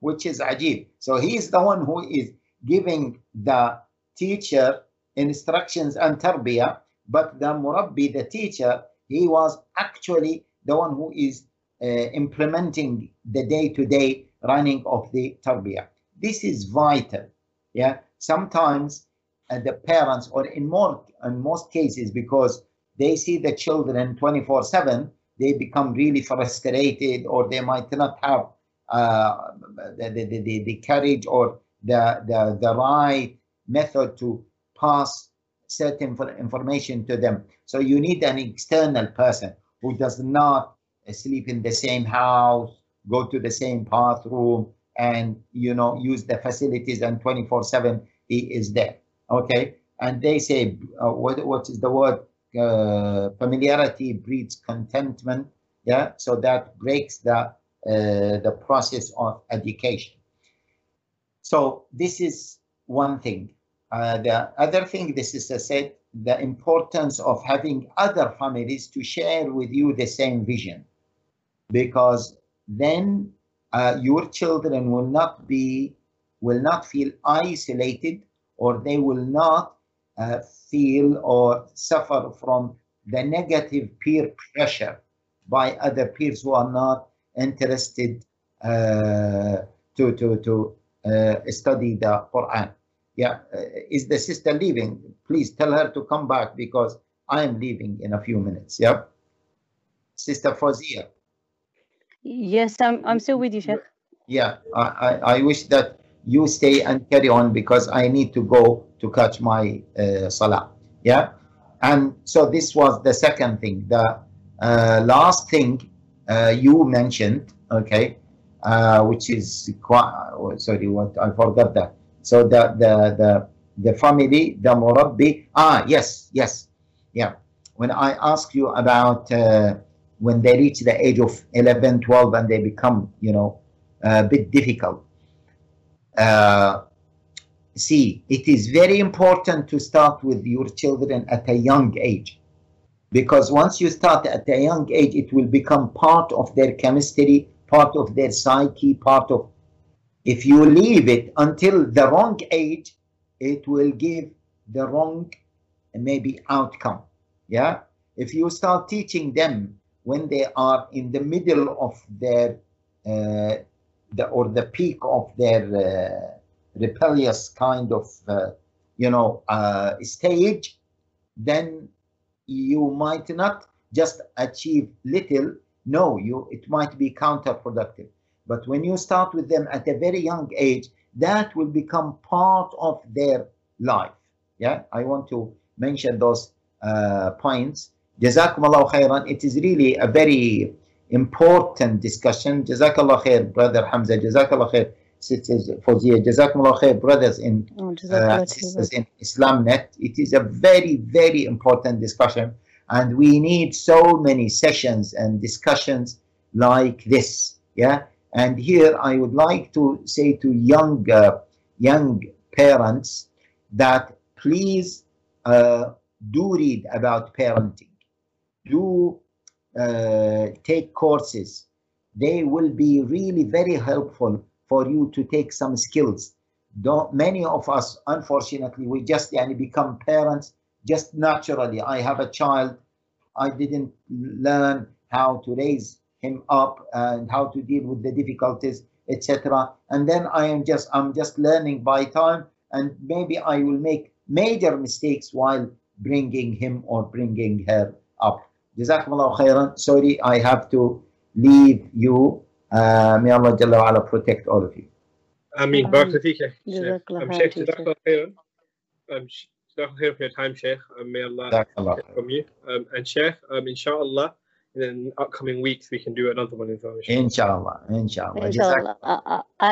which is ajib. So he is the one who is giving the teacher instructions and tarbiyah, but the murabbi, the teacher, he was actually the one who is uh, implementing the day-to-day running of the tarbiyah. This is vital. Yeah, sometimes uh, the parents, or in more in most cases, because they see the children 24/7, they become really frustrated, or they might not have uh, the, the, the, the courage or the, the, the right method to pass certain information to them. So you need an external person who does not sleep in the same house, go to the same bathroom, and you know use the facilities and 24/7 he is there. Okay, and they say uh, what what is the word? Uh, familiarity breeds contentment. Yeah, so that breaks the uh, the process of education. So this is one thing. Uh, the other thing this is said the importance of having other families to share with you the same vision because then uh, your children will not be will not feel isolated or they will not uh, feel or suffer from the negative peer pressure by other peers who are not interested uh, to to to uh, study the Quran. Yeah, uh, is the sister leaving? Please tell her to come back because I am leaving in a few minutes. Yeah, Sister Foziya. Yes, I'm, I'm still with you, Sheikh. Yeah, I, I, I wish that you stay and carry on because I need to go to catch my uh, salah. Yeah, and so this was the second thing. The uh, last thing you mentioned, okay, uh, which is quite, oh, sorry, what I forgot that. So the the the the family, the murabbi. Ah, yes, yes, yeah. When I ask you about uh, when they reach the age of 11, 12, and they become, you know, a bit difficult. Uh, see, it is very important to start with your children at a young age. Because once you start at a young age, it will become part of their chemistry, part of their psyche, part of. If you leave it until the wrong age, it will give the wrong, maybe, outcome. Yeah? If you start teaching them when they are in the middle of their uh, the, or the peak of their uh, rebellious kind of uh, you know uh, stage then you might not just achieve little no you it might be counterproductive but when you start with them at a very young age that will become part of their life yeah i want to mention those uh, points Jazakumullah khairan. It is really a very important discussion. Jazakallah khair, brother Hamza. Jazakallah khair, sisters Foziya. Jazakumullah khair, brothers in, oh, uh, sisters in Islamnet. It is a very, very important discussion. And we need so many sessions and discussions like this. Yeah. And here I would like to say to young, uh, young parents that please uh, do read about parenting do uh, take courses, they will be really very helpful for you to take some skills. Don't, many of us, unfortunately, we just yani, become parents just naturally. I have a child, I didn't learn how to raise him up and how to deal with the difficulties, etc. And then I am just I'm just learning by time, and maybe I will make major mistakes while bringing him or bringing her up. Jazakumullah khairan. Sorry, I have to leave you. Uh, may Allah Jalla wa ala protect all of you. I mean, Um, Barakallahu feek, Sheikh. Jazakallah Um, khair, Sheikh, teacher. Jazakallah khairan. Um, Sh- Jazakallah khairan for your time, Sheikh. Um, may Allah Jazakallah take from you. Um, and Sheikh, um, inshallah, in the upcoming weeks, we can do another one as well. inshallah. Inshallah, inshallah. Inshallah. I, I,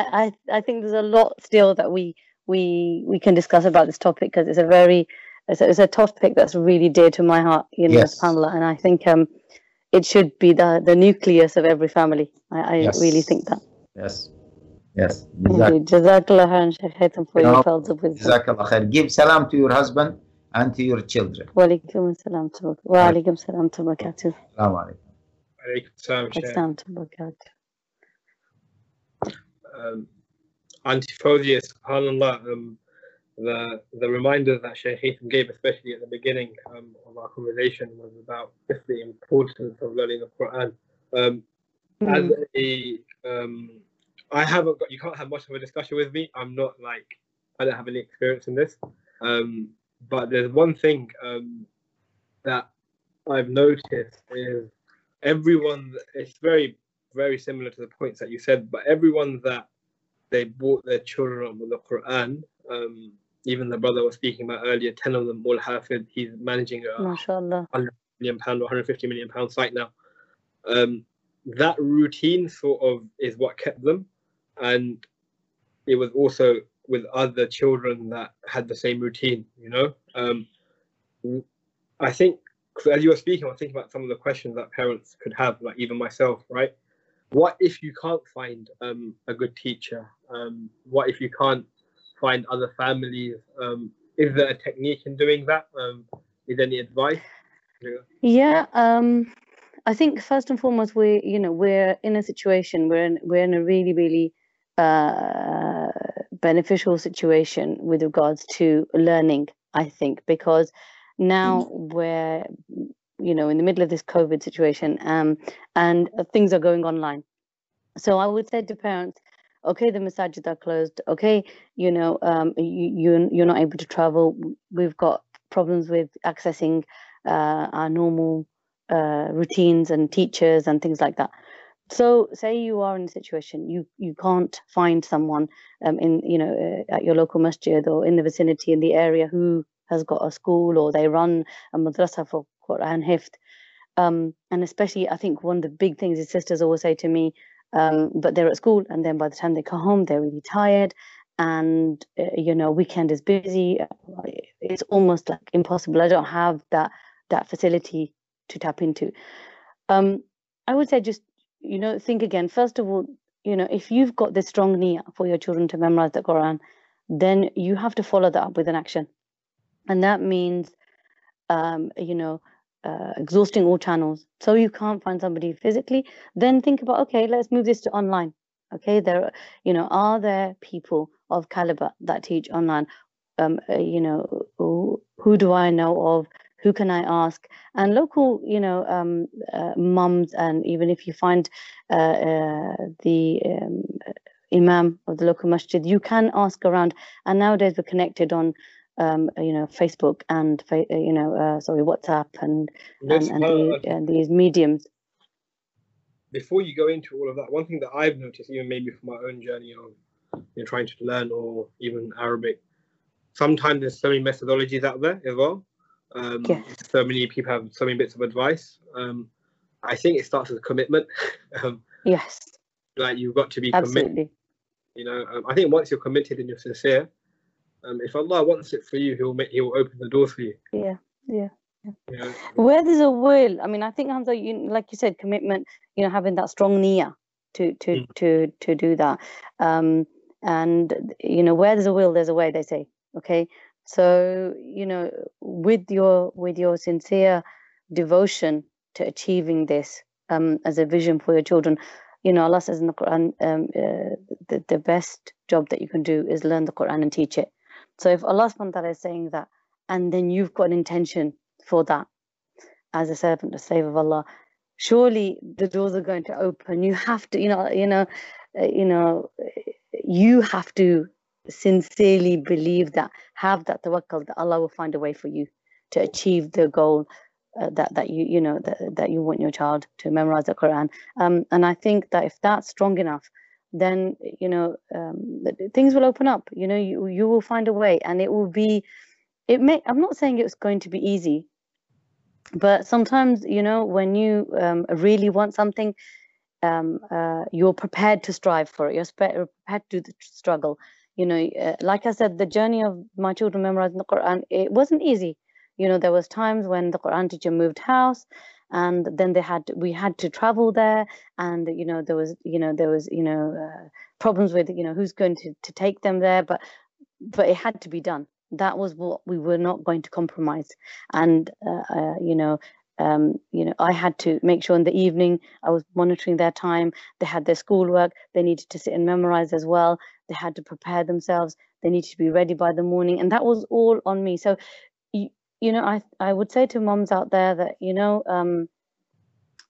I, I think there's a lot still that we we we can discuss about this topic because it's a very it's a, it's a topic that's really dear to my heart, you know, Yes. subhanAllah. And I think um it should be the the nucleus of every family. I, I Yes. really think that. Yes, yes. Jazak- Indeed. Jazakallah khairan, Shaykh Haitham, for No. your pearls of wisdom. Jazakallah khair. Give salam to your husband and to your children. Walaikum assalam to wa alaikum salam to barakatuh. Assalamu alaikum. Alaykum salam, Sheikh. Assalam to barakatuh. um, Auntie subhanAllah, um, the, the reminder that Sheikh Haitham gave, especially at the beginning um, of our conversation, was about just the importance of learning the Quran. Um, as Mm. a, um, I haven't got, you can't have much of a discussion with me. I'm not like, I don't have any experience in this. Um, but there's one thing um, that I've noticed is everyone, it's very, very similar to the points that you said, but everyone that they brought their children up with the Quran, um, even the brother was speaking about earlier, 10 of them all hafid, he's managing a MashaAllah. million pound or 150 million pound site now. Um, that routine sort of is what kept them, and it was also with other children that had the same routine. You know, um, I think as you were speaking, I was thinking about some of the questions that parents could have, like even myself, right? What if you can't find um, a good teacher? Um, what if you can't find other families? Um, is there a technique in doing that? Um, is there any advice? Yeah, um, I think first and foremost, we you know we're in a situation we're in we're in a really really uh, beneficial situation with regards to learning. I think because now we're you know in the middle of this COVID situation, um, and things are going online. So I would say to parents, okay, the masajid are closed. Okay, you know, um, you you you're not able to travel. We've got problems with accessing uh, our normal uh, routines and teachers and things like that. So, say you are in a situation you you can't find someone um, in you know uh, at your local masjid or in the vicinity in the area who has got a school or they run a madrasa for Quran hifz. Um, and especially, I think one of the big things is sisters always say to me, um, but they're at school and then by the time they come home, they're really tired. And uh, you know weekend is busy. It's almost like impossible. I don't have that that facility to tap into. Um i would say just you know think again. First of all you know if you've got this strong niyyah for your children to memorize the quran then you have to follow that up with an action. And that means um you know uh, exhausting all channels so you can't find somebody physically then think about okay let's move this to online. Okay there you know are there people of caliber that teach online? Um uh, you know who, who do i know of? Who can i ask? And local you know um uh, mums and even if you find uh, uh, the um, imam of the local masjid you can ask around. And nowadays we're connected on um, you know facebook and uh, you know uh, sorry whatsapp and Yes, and, and, uh, the, and these mediums before you go into all of that, one thing that I've noticed, even maybe from my own journey of you know, trying to learn or even Arabic, sometimes there's so many methodologies out there as well. Um, Yes. So many people have so many bits of advice. Um, I think it starts with a commitment. <laughs> um, yes like you've got to be committed. absolutely You know, um, I think once you're committed and you're sincere, um, if Allah wants it for you, He'll make He'll open the doors for you. yeah yeah. You know, where there's a will i mean i think hamza you like you said commitment you know having that strong niyyah to to Mm. to to do that. Um and you know where there's a will there's a way they say okay? So you know with your with your sincere devotion to achieving this um as a vision for your children you know allah says in the quran um uh, the, the best job that you can do is learn the quran and teach it so if allah subhanahu ta'ala is saying that and then you've got an intention for that as a servant, a slave of Allah, surely the doors are going to open. You have to, you know, you know, uh, you know, you have to sincerely believe that, have that tawakkul that Allah will find a way for you to achieve the goal uh, that that you you know that, that you want your child to memorize the Quran. Um, and I think that if that's strong enough, then you know um, things will open up. You know, you you will find a way, and it will be. It may. I'm not saying it's going to be easy, but sometimes you know when you um, really want something, um, uh, you're prepared to strive for it. You're prepared to struggle. You know, uh, like I said, the journey of my children memorizing the Quran, it wasn't easy. You know, there was times when the Quran teacher moved house, and then they had we had to travel there, and you know there was you know there was you know uh, problems with you know who's going to to take them there, but but it had to be done. That was what we were not going to compromise, and uh, uh you know um, you know, I had to make sure in the evening I was monitoring their time. They had their schoolwork. They needed to sit and memorize as well. They had to prepare themselves. They needed to be ready by the morning, and that was all on me. So, you, know, I I would say to moms out there that you know, um,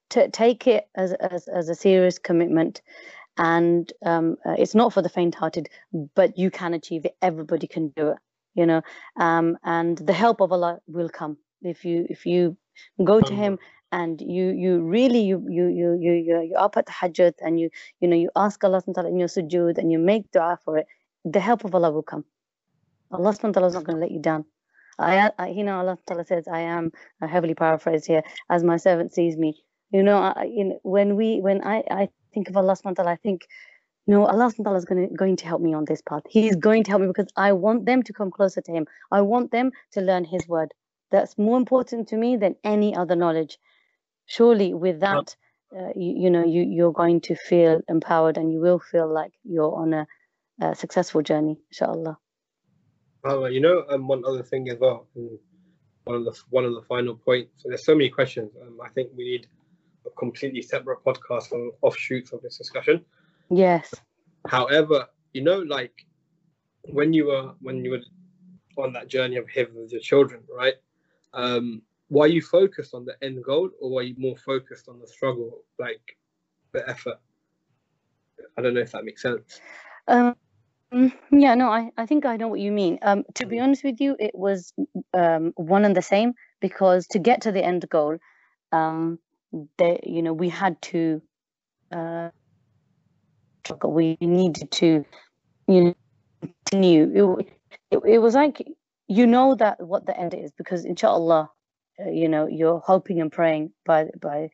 to take it as as as a serious commitment, and um, uh, it's not for the faint-hearted, but you can achieve it. Everybody can do it. You know, um, and the help of Allah will come if you if you go to him and you you really you you you you you you up at tahajjud and you you know you ask Allah subhanahu in your sujood and you make dua for it the help of Allah will come Allah subhanahu is not going to let you down I, I you know Allah Ta'ala says I am a heavily paraphrased here as my servant sees me you know, I, when we when I I think of Allah subhanahu I think no, Allah subhanahu is going to, going to help me on this path. He is going to help me because I want them to come closer to Him. I want them to learn His word that's more important to me than any other knowledge surely with that uh, you, you know you you're going to feel empowered and you will feel like you're on a, a successful journey inshallah uh, you know um, one other thing as well one of the one of the final points so there's so many questions um, i think we need a completely separate podcast on offshoots of this discussion yes however you know like when you were when you were on that journey of him with your children right um, were you focused on the end goal or were you more focused on the struggle, like the effort? I don't know if that makes sense. Um, yeah, no, I, I think I know what you mean. Um, to be honest with you, it was um, one and the same because to get to the end goal, um, they, you know, we had to, uh, we needed to, you know, continue. It, it, it was like you know that what the end is because inshallah uh, you know you're hoping and praying by by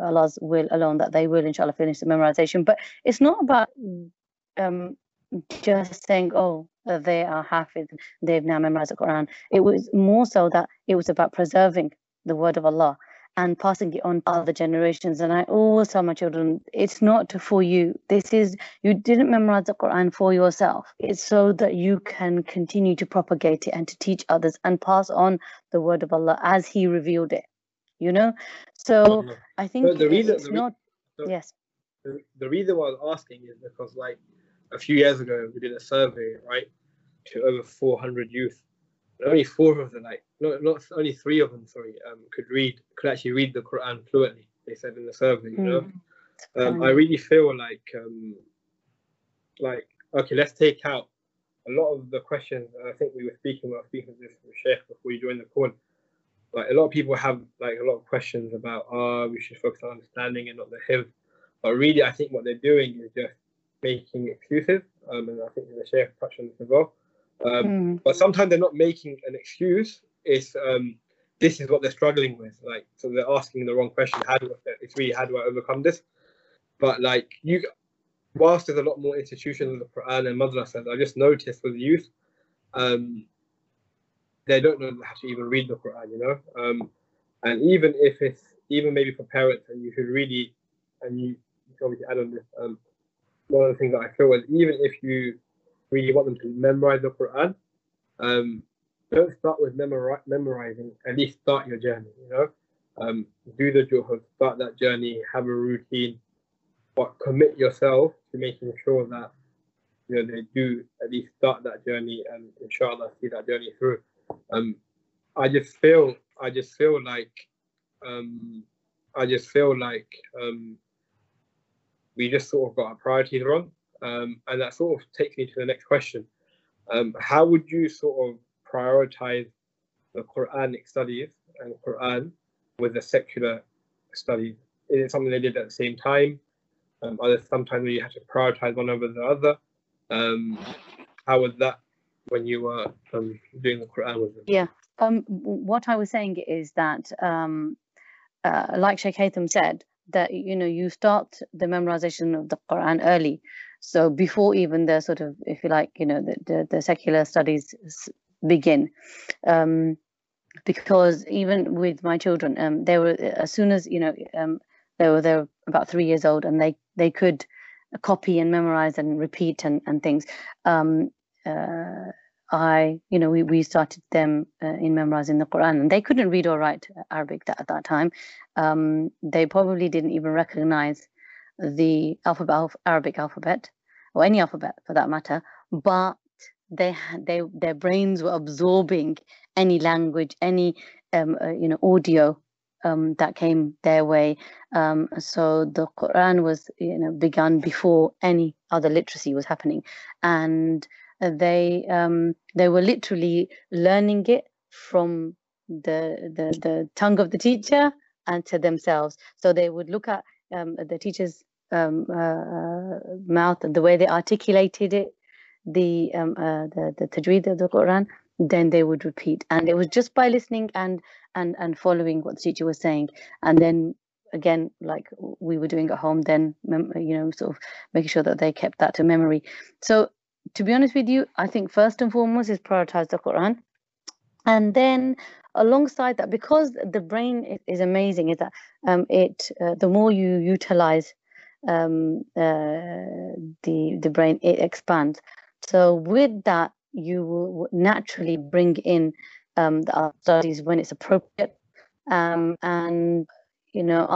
Allah's will alone that they will inshallah finish the memorization but it's not about um just saying oh uh, they are hafiz they've now memorized the Quran it was more so that it was about preserving the word of Allah and passing it on to other generations. And I always tell my children, it's not for you. This is, you didn't memorize the Quran for yourself. It's so that you can continue to propagate it and to teach others and pass on the word of Allah as He revealed it. You know? So I think the reason, it's the re- not, the, yes. The, the reason why I was asking is because, like, a few years ago, we did a survey, right, to over 400 youth only four of them, like not, not only three of them, sorry, um, could read, could actually read the Quran fluently. They said in the survey, you know. Mm. Um, I really feel like, um, like okay, let's take out a lot of the questions. I think we were speaking, were speaking to this with Sheikh before you joined the call. Like a lot of people have like a lot of questions about, oh, we should focus on understanding and not the hifz. But really, I think what they're doing is just making excuses. Um, and I think the Sheikh touched on this as well. Um, mm. But sometimes they're not making an excuse. It's um, this is what they're struggling with. Like, so they're asking the wrong question. How do I, it's really how do I overcome this? But like you, whilst there's a lot more institutions of the Quran and madrasas, I just noticed with the youth, um, they don't know how to even read the Quran. You know, um, and even if it's even maybe for parents, and you should really, and you, you can obviously add on this. Um, one of the things that I feel is even if you really want them to memorize the Quran, um, don't start with memori- memorizing. At least start your journey. You know, um, do the juhud, start that journey, have a routine, but commit yourself to making sure that you know they do at least start that journey and inshallah see that journey through. Um, I just feel, I just feel like, um, I just feel like um, we just sort of got our priorities wrong. Um, and that sort of takes me to the next question. Um, how would you sort of prioritize the Quranic studies and Quran with the secular studies? Is it something they did at the same time? Um, are there sometimes where you have to prioritize one over the other? Um, how was that when you were um, doing the Quran with them? Yeah. Um, what I was saying is that, um, uh, like Sheikh Haitham said, that you know you start the memorization of the Quran early, so before even the sort of, if you like, you know, the the, the secular studies begin. Um, because even with my children, um, they were as soon as you know um, they were they were about three years old, and they they could copy and memorize and repeat and and things. Um, uh, I, you know, we, we started them uh, in memorizing the Quran, and they couldn't read or write Arabic that, at that time. Um, they probably didn't even recognize the alphabet, Arabic alphabet, or any alphabet for that matter. But they they their brains were absorbing any language, any um, uh, you know audio um, that came their way. Um, so the Quran was you know begun before any other literacy was happening, and they um, they were literally learning it from the, the the tongue of the teacher and to themselves. So they would look at um, the teacher's um, uh, mouth and the way they articulated it, the um, uh, the the tajweed of the Quran, then they would repeat. And it was just by listening and and and following what the teacher was saying, and then again like we were doing at home then you know sort of making sure that they kept that to memory so to be honest with you i think first and foremost is prioritize the quran and then alongside that because the brain is amazing is that um, it uh, the more you utilize um, uh, the the brain it expands so with that you will naturally bring in um, the studies when it's appropriate. Um, and, you know,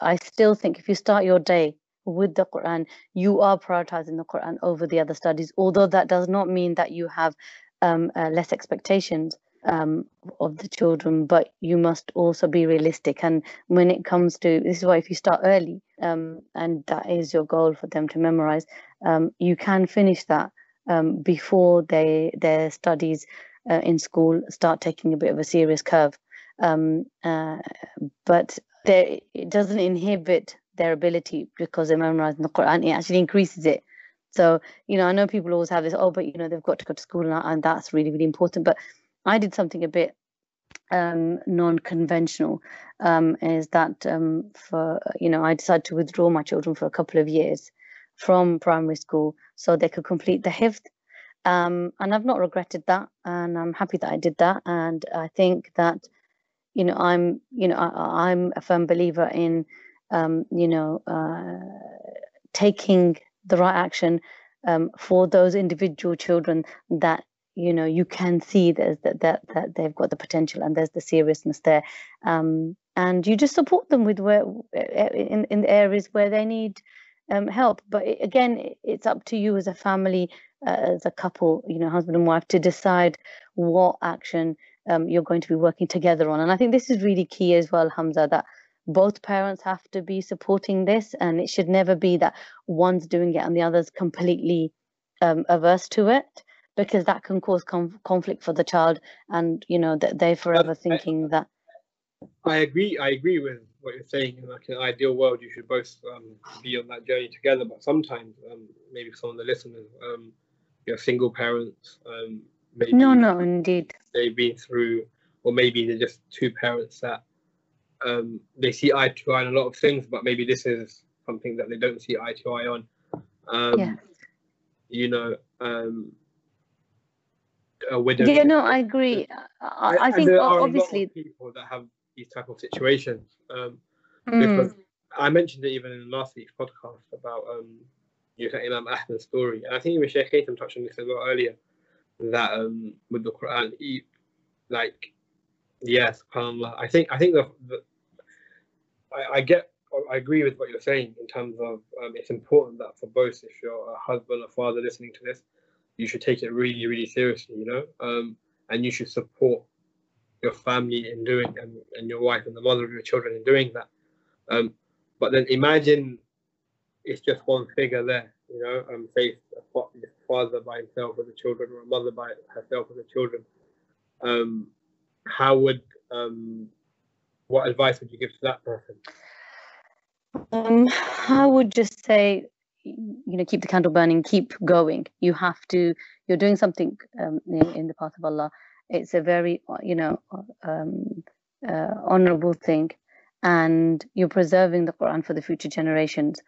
I, I still think if you start your day with the Quran, you are prioritizing the Quran over the other studies, although that does not mean that you have um, uh, less expectations um, of the children, but you must also be realistic. And when it comes to this is why if you start early, um, and that is your goal for them to memorize, um, you can finish that um, before they their studies uh, in school start taking a bit of a serious curve. Um, uh, but they, it doesn't inhibit their ability because they're memorizing the Quran. It actually increases it. So you know, I know people always have this. Oh, but you know, they've got to go to school, and, and that's really really important. But I did something a bit um, non-conventional. Um, is that um, for you know, I decided to withdraw my children for a couple of years from primary school so they could complete the hifz. Um, and I've not regretted that, and I'm happy that I did that. And I think that, you know, I'm, you know, I, am a firm believer in, um, you know, uh, taking the right action um, for those individual children that you know you can see that that that they've got the potential and there's the seriousness there um, and you just support them with where in, in the areas where they need um, help. But again, it's up to you as a family, uh, as a couple, you know, husband and wife, to decide what action um, you're going to be working together on. And I think this is really key as well, Hamza, that both parents have to be supporting this, and it should never be that one's doing it and the other's completely um, averse to it. Because that can cause conf- conflict for the child, and you know that they're forever thinking that. I agree. I agree with what you're saying. In like an ideal world, you should both um, be on that journey together. But sometimes, um, maybe some of the listeners, um, you're single parents. Um, maybe no, no, indeed. They've been through, or maybe they're just two parents that um, they see eye to eye on a lot of things, but maybe this is something that they don't see eye to eye on. Um, yeah. You know, um, a widow. Yeah, no, I agree. I, I think obviously people that have these type of situations. Um, mm. Because I mentioned it even in last week's podcast about um, you know, Imam Ahmad's story, and I think even Sheikh Haitham touched on this a lot earlier. That um, with the Quran, he, like, yes, subhanallah. I think I think the, the I, I, get I agree with what you're saying in terms of um, it's important that for both, if you're a husband or father listening to this, you should take it really really seriously, you know, um, and you should support your family in doing and, and your wife and the mother of your children in doing that. Um, but then imagine it's just one figure there, you know, um, say a father by himself with the children or a mother by herself with the children. Um, how would, um, what advice would you give to that person? Um, I would just say, you know, keep the candle burning, keep going. You have to. You're doing something um, in, in the path of Allah. It's a very, you know, um, uh, honorable thing, and you're preserving the Quran for the future generations,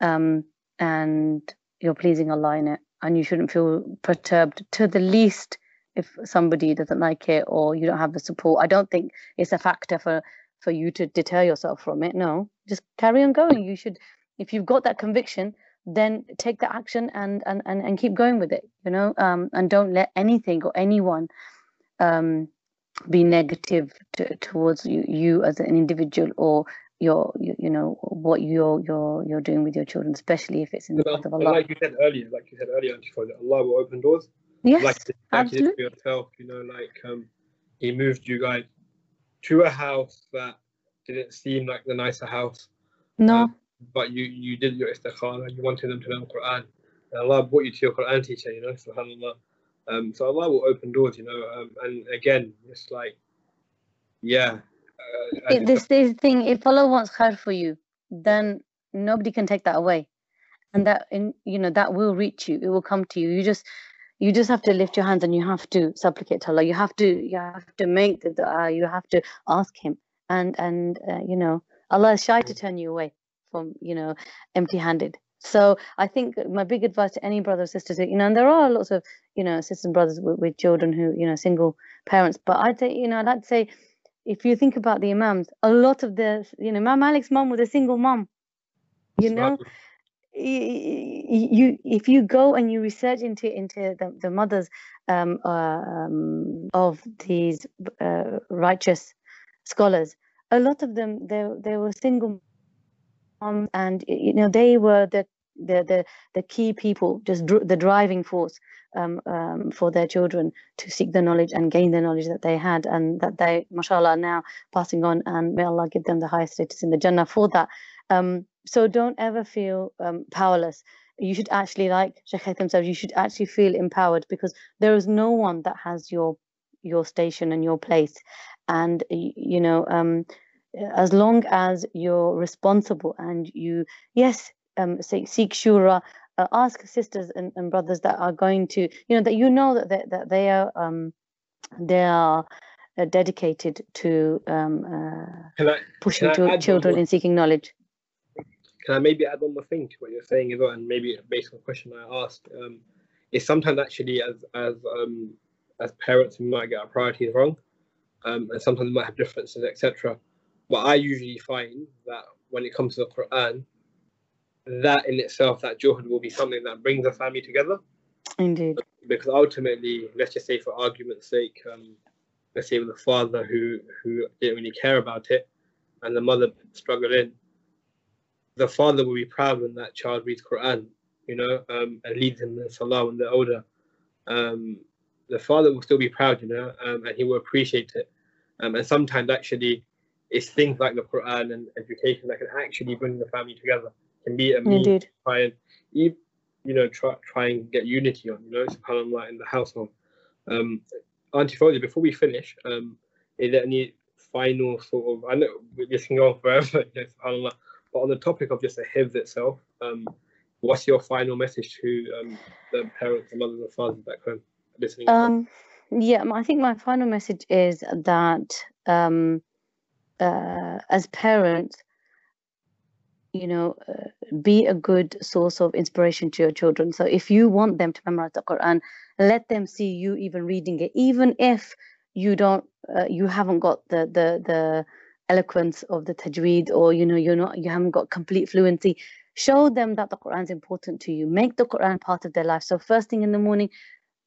um, and you're pleasing Allah in it, and you shouldn't feel perturbed to the least if somebody doesn't like it or you don't have the support. I don't think it's a factor for for you to deter yourself from it. No, just carry on going. You should, if you've got that conviction, then take the action and and and, and keep going with it. You know, um, and don't let anything or anyone um, be negative to, towards you, you as an individual or your you, you know what you're you're you're doing with your children, especially if it's in the path of Allah. Like you said earlier, like you said earlier, Allah will open doors. Yes, like, absolutely. for yourself, you know, like um, He moved you guys to a house that didn't seem like the nicer house. No. Um, but you you did your istikhara, you wanted them to learn the Quran. And Allah brought you to your Quran teacher, you know, subhanAllah. Um, so Allah will open doors, you know, um, and again, it's like, yeah. Uh, it, this is the thing, if Allah wants khair for you, then nobody can take that away. And that, in, you know, that will reach you. It will come to you. You just, you just have to lift your hands and you have to supplicate to Allah. You have to, you have to make the dua. You have to ask Him, and and uh, you know, Allah is shy to turn you away from, you know, empty-handed. So I think my big advice to any brother or sisters, you know, and there are lots of, you know, sisters and brothers with, with children who, you know, single parents. But I'd say, you know, I'd say, if you think about the imams, a lot of the, you know, Imam Malik's mom was a single mom. You know, you if you go and you research into into the, the mothers um, uh, um, of these uh, righteous scholars, a lot of them they they were single moms, and you know they were the the the, the key people, just dr- the driving force um, um, for their children to seek the knowledge and gain the knowledge that they had, and that they, mashallah, are now passing on. And may Allah give them the highest status in the Jannah for that. Um, so don't ever feel um, powerless. You should actually, like Sheikh said, you should actually feel empowered because there is no one that has your your station and your place. And you know, um, as long as you're responsible and you, yes, um, seek, seek shura, uh, ask sisters and, and, brothers that are going to, you know, that you know that they, that they are um, they are uh, dedicated to um, uh, I, pushing to children in seeking knowledge. Can I maybe add one more thing to what you're saying as well, and maybe based on the question I asked, um, is sometimes actually as as um, as parents we might get our priorities wrong, um, and sometimes we might have differences, etc. But I usually find that when it comes to the Quran, that in itself, that juhud will be something that brings a family together. Indeed. Because ultimately, let's just say for argument's sake, um, let's say with a father who who didn't really care about it, and the mother struggled in the father will be proud when that child reads Quran, you know, um, and leads them in Salah when they're older. Um, the father will still be proud, you know, um, and he will appreciate it. Um, and sometimes actually, it's things like the Quran and education that can actually bring the family together. Can be a means to try and, you know, try try and get unity on, you know, subhanallah in the household. Um, Auntie Foley, before we finish, um, is there any final sort of? I know this can go on forever, you <laughs> know, subhanallah but on the topic of just the hifz itself, um, what's your final message to um, the parents, the mothers and fathers back home listening? Um, yeah, I think my final message is that um, uh, as parents, you know, uh, be a good source of inspiration to your children. So if you want them to memorize the Quran, let them see you even reading it, even if you don't, uh, you haven't got the the the eloquence of the tajweed or you know you're not you haven't got complete fluency show them that the quran is important to you make the quran part of their life so first thing in the morning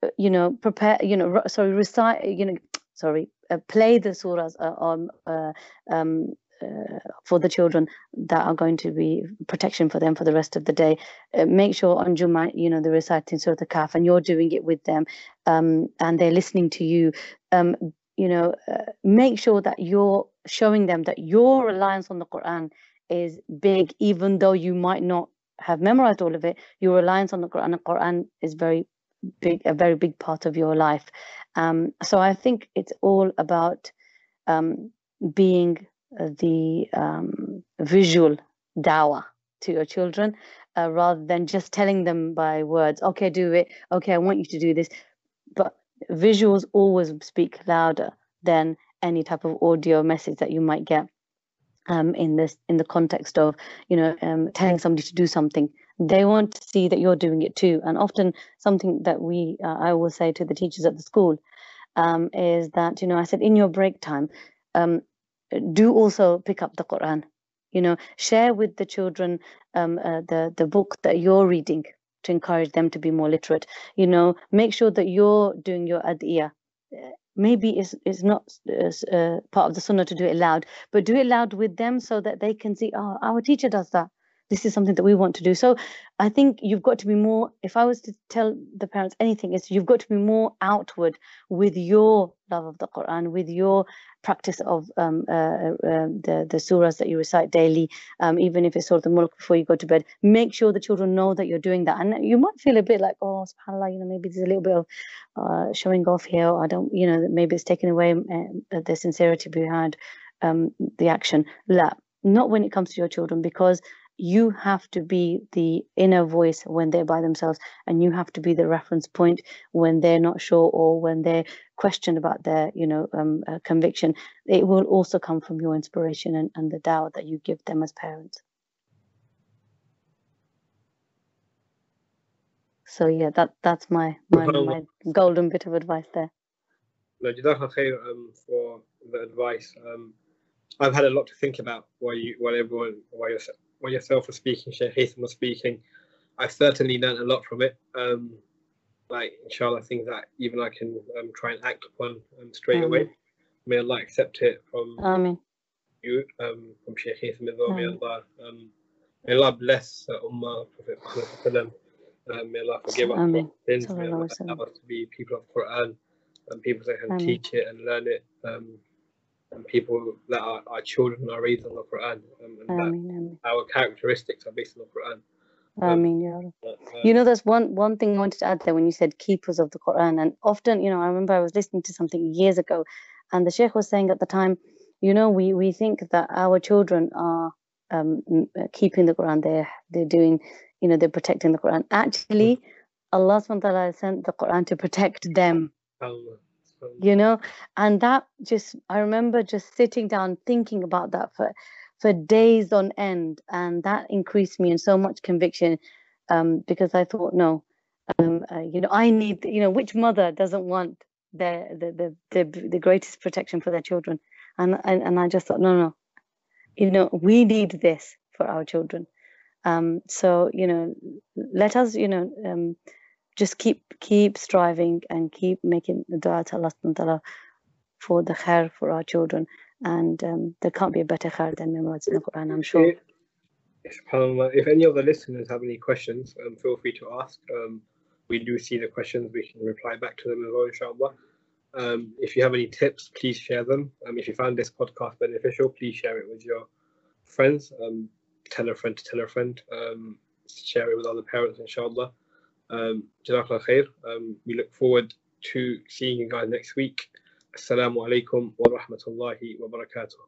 uh, you know prepare you know sorry recite you know sorry uh, play the surahs uh, on uh, um, uh, for the children that are going to be protection for them for the rest of the day. Uh, make sure on Jummah, you know, they're reciting Surah Al-Kahf and you're doing it with them um, and they're listening to you. Um, you know, uh, make sure that you're showing them that your reliance on the Quran is big, even though you might not have memorized all of it. Your reliance on the Quran, the Quran is very big, a very big part of your life. Um, so I think it's all about um, being the um, visual dawah to your children uh, rather than just telling them by words, okay, do it, okay, I want you to do this. But visuals always speak louder than any type of audio message that you might get um, in this in the context of you know um, telling somebody to do something. They want to see that you're doing it too. And often something that we uh, i will say to the teachers at the school um, is that you know i said in your break time um, do also pick up the quran. You know share with the children um, uh, the the book that you're reading to encourage them to be more literate. You know make sure that you're doing your adiyah. Maybe it's, it's not uh, part of the sunnah to do it loud but do it loud with them so that they can see oh our teacher does that this is something that we want to do so i think you've got to be more if i was to tell the parents anything is you've got to be more outward with your love of the quran with your practice of um, uh, uh, the the surahs that you recite daily, um, even if it's Surah the Mulk before you go to bed. Make sure the children know that you're doing that, and you might feel a bit like, oh, Subhanallah, you know, maybe there's a little bit of uh, showing off here. I don't, you know, maybe it's taking away uh, the sincerity behind um, the action. La, not when it comes to your children, because you have to be the inner voice when they're by themselves and you have to be the reference point when they're not sure or when they're questioned about their you know um, uh, conviction. It will also come from your inspiration and, and the doubt that you give them as parents. So yeah that that's my my, my golden bit of advice there. No, um, for the advice. Um, I've had a lot to think about while you while everyone while you're while yourself was speaking, Sheikh Haitham was speaking, I certainly learned a lot from it. Um, like, inshallah, things that even I can um, try and act upon um, straight away. May Allah accept it from Amen. you, um, from Sheikh Haitham as well. May Allah, um, may Allah bless uh, Ummah, Prophet Muhammad. um, may Allah forgive us for sins. May Allah allow us to be people of Quran and people that can Amen. teach it and learn it. Um, and people that are our children are reading the Quran um, and Ameen, our characteristics are based on the Quran. Um, Ameen, yeah. Uh, you know, there's one one thing I wanted to add there when you said keepers of the Quran, and often, you know, I remember I was listening to something years ago, and the Sheikh was saying at the time, you know, we we think that our children are um, uh, keeping the Quran, they're they're doing, you know, they're protecting the Quran. Actually, mm. Allah subhanahu wa ta'ala sent the Quran to protect them. Allah you know? And that just i remember just sitting down thinking about that for for days on end and that increased me in so much conviction um, because i thought no um, uh, you know i need you know which mother doesn't want their the, the the the greatest protection for their children? And and, and i just thought no no you know we need this for our children. Um, so you know let us you know um, just keep keep striving and keep making the dua to Allah subhanahu for the khair for our children. And um, there can't be a better khair than memorizing the Quran, I'm sure. If any of the listeners have any questions, um, feel free to ask. Um, we do see the questions, we can reply back to them as well, inshallah. Um, if you have any tips, please share them. Um, if you found this podcast beneficial, please share it with your friends. Um, tell a friend to tell a friend. Um, share it with other parents, inshallah. Um, khair. Um, we look forward to seeing you guys next week. Assalamu alaikum wa rahmatullahi wa barakatuh.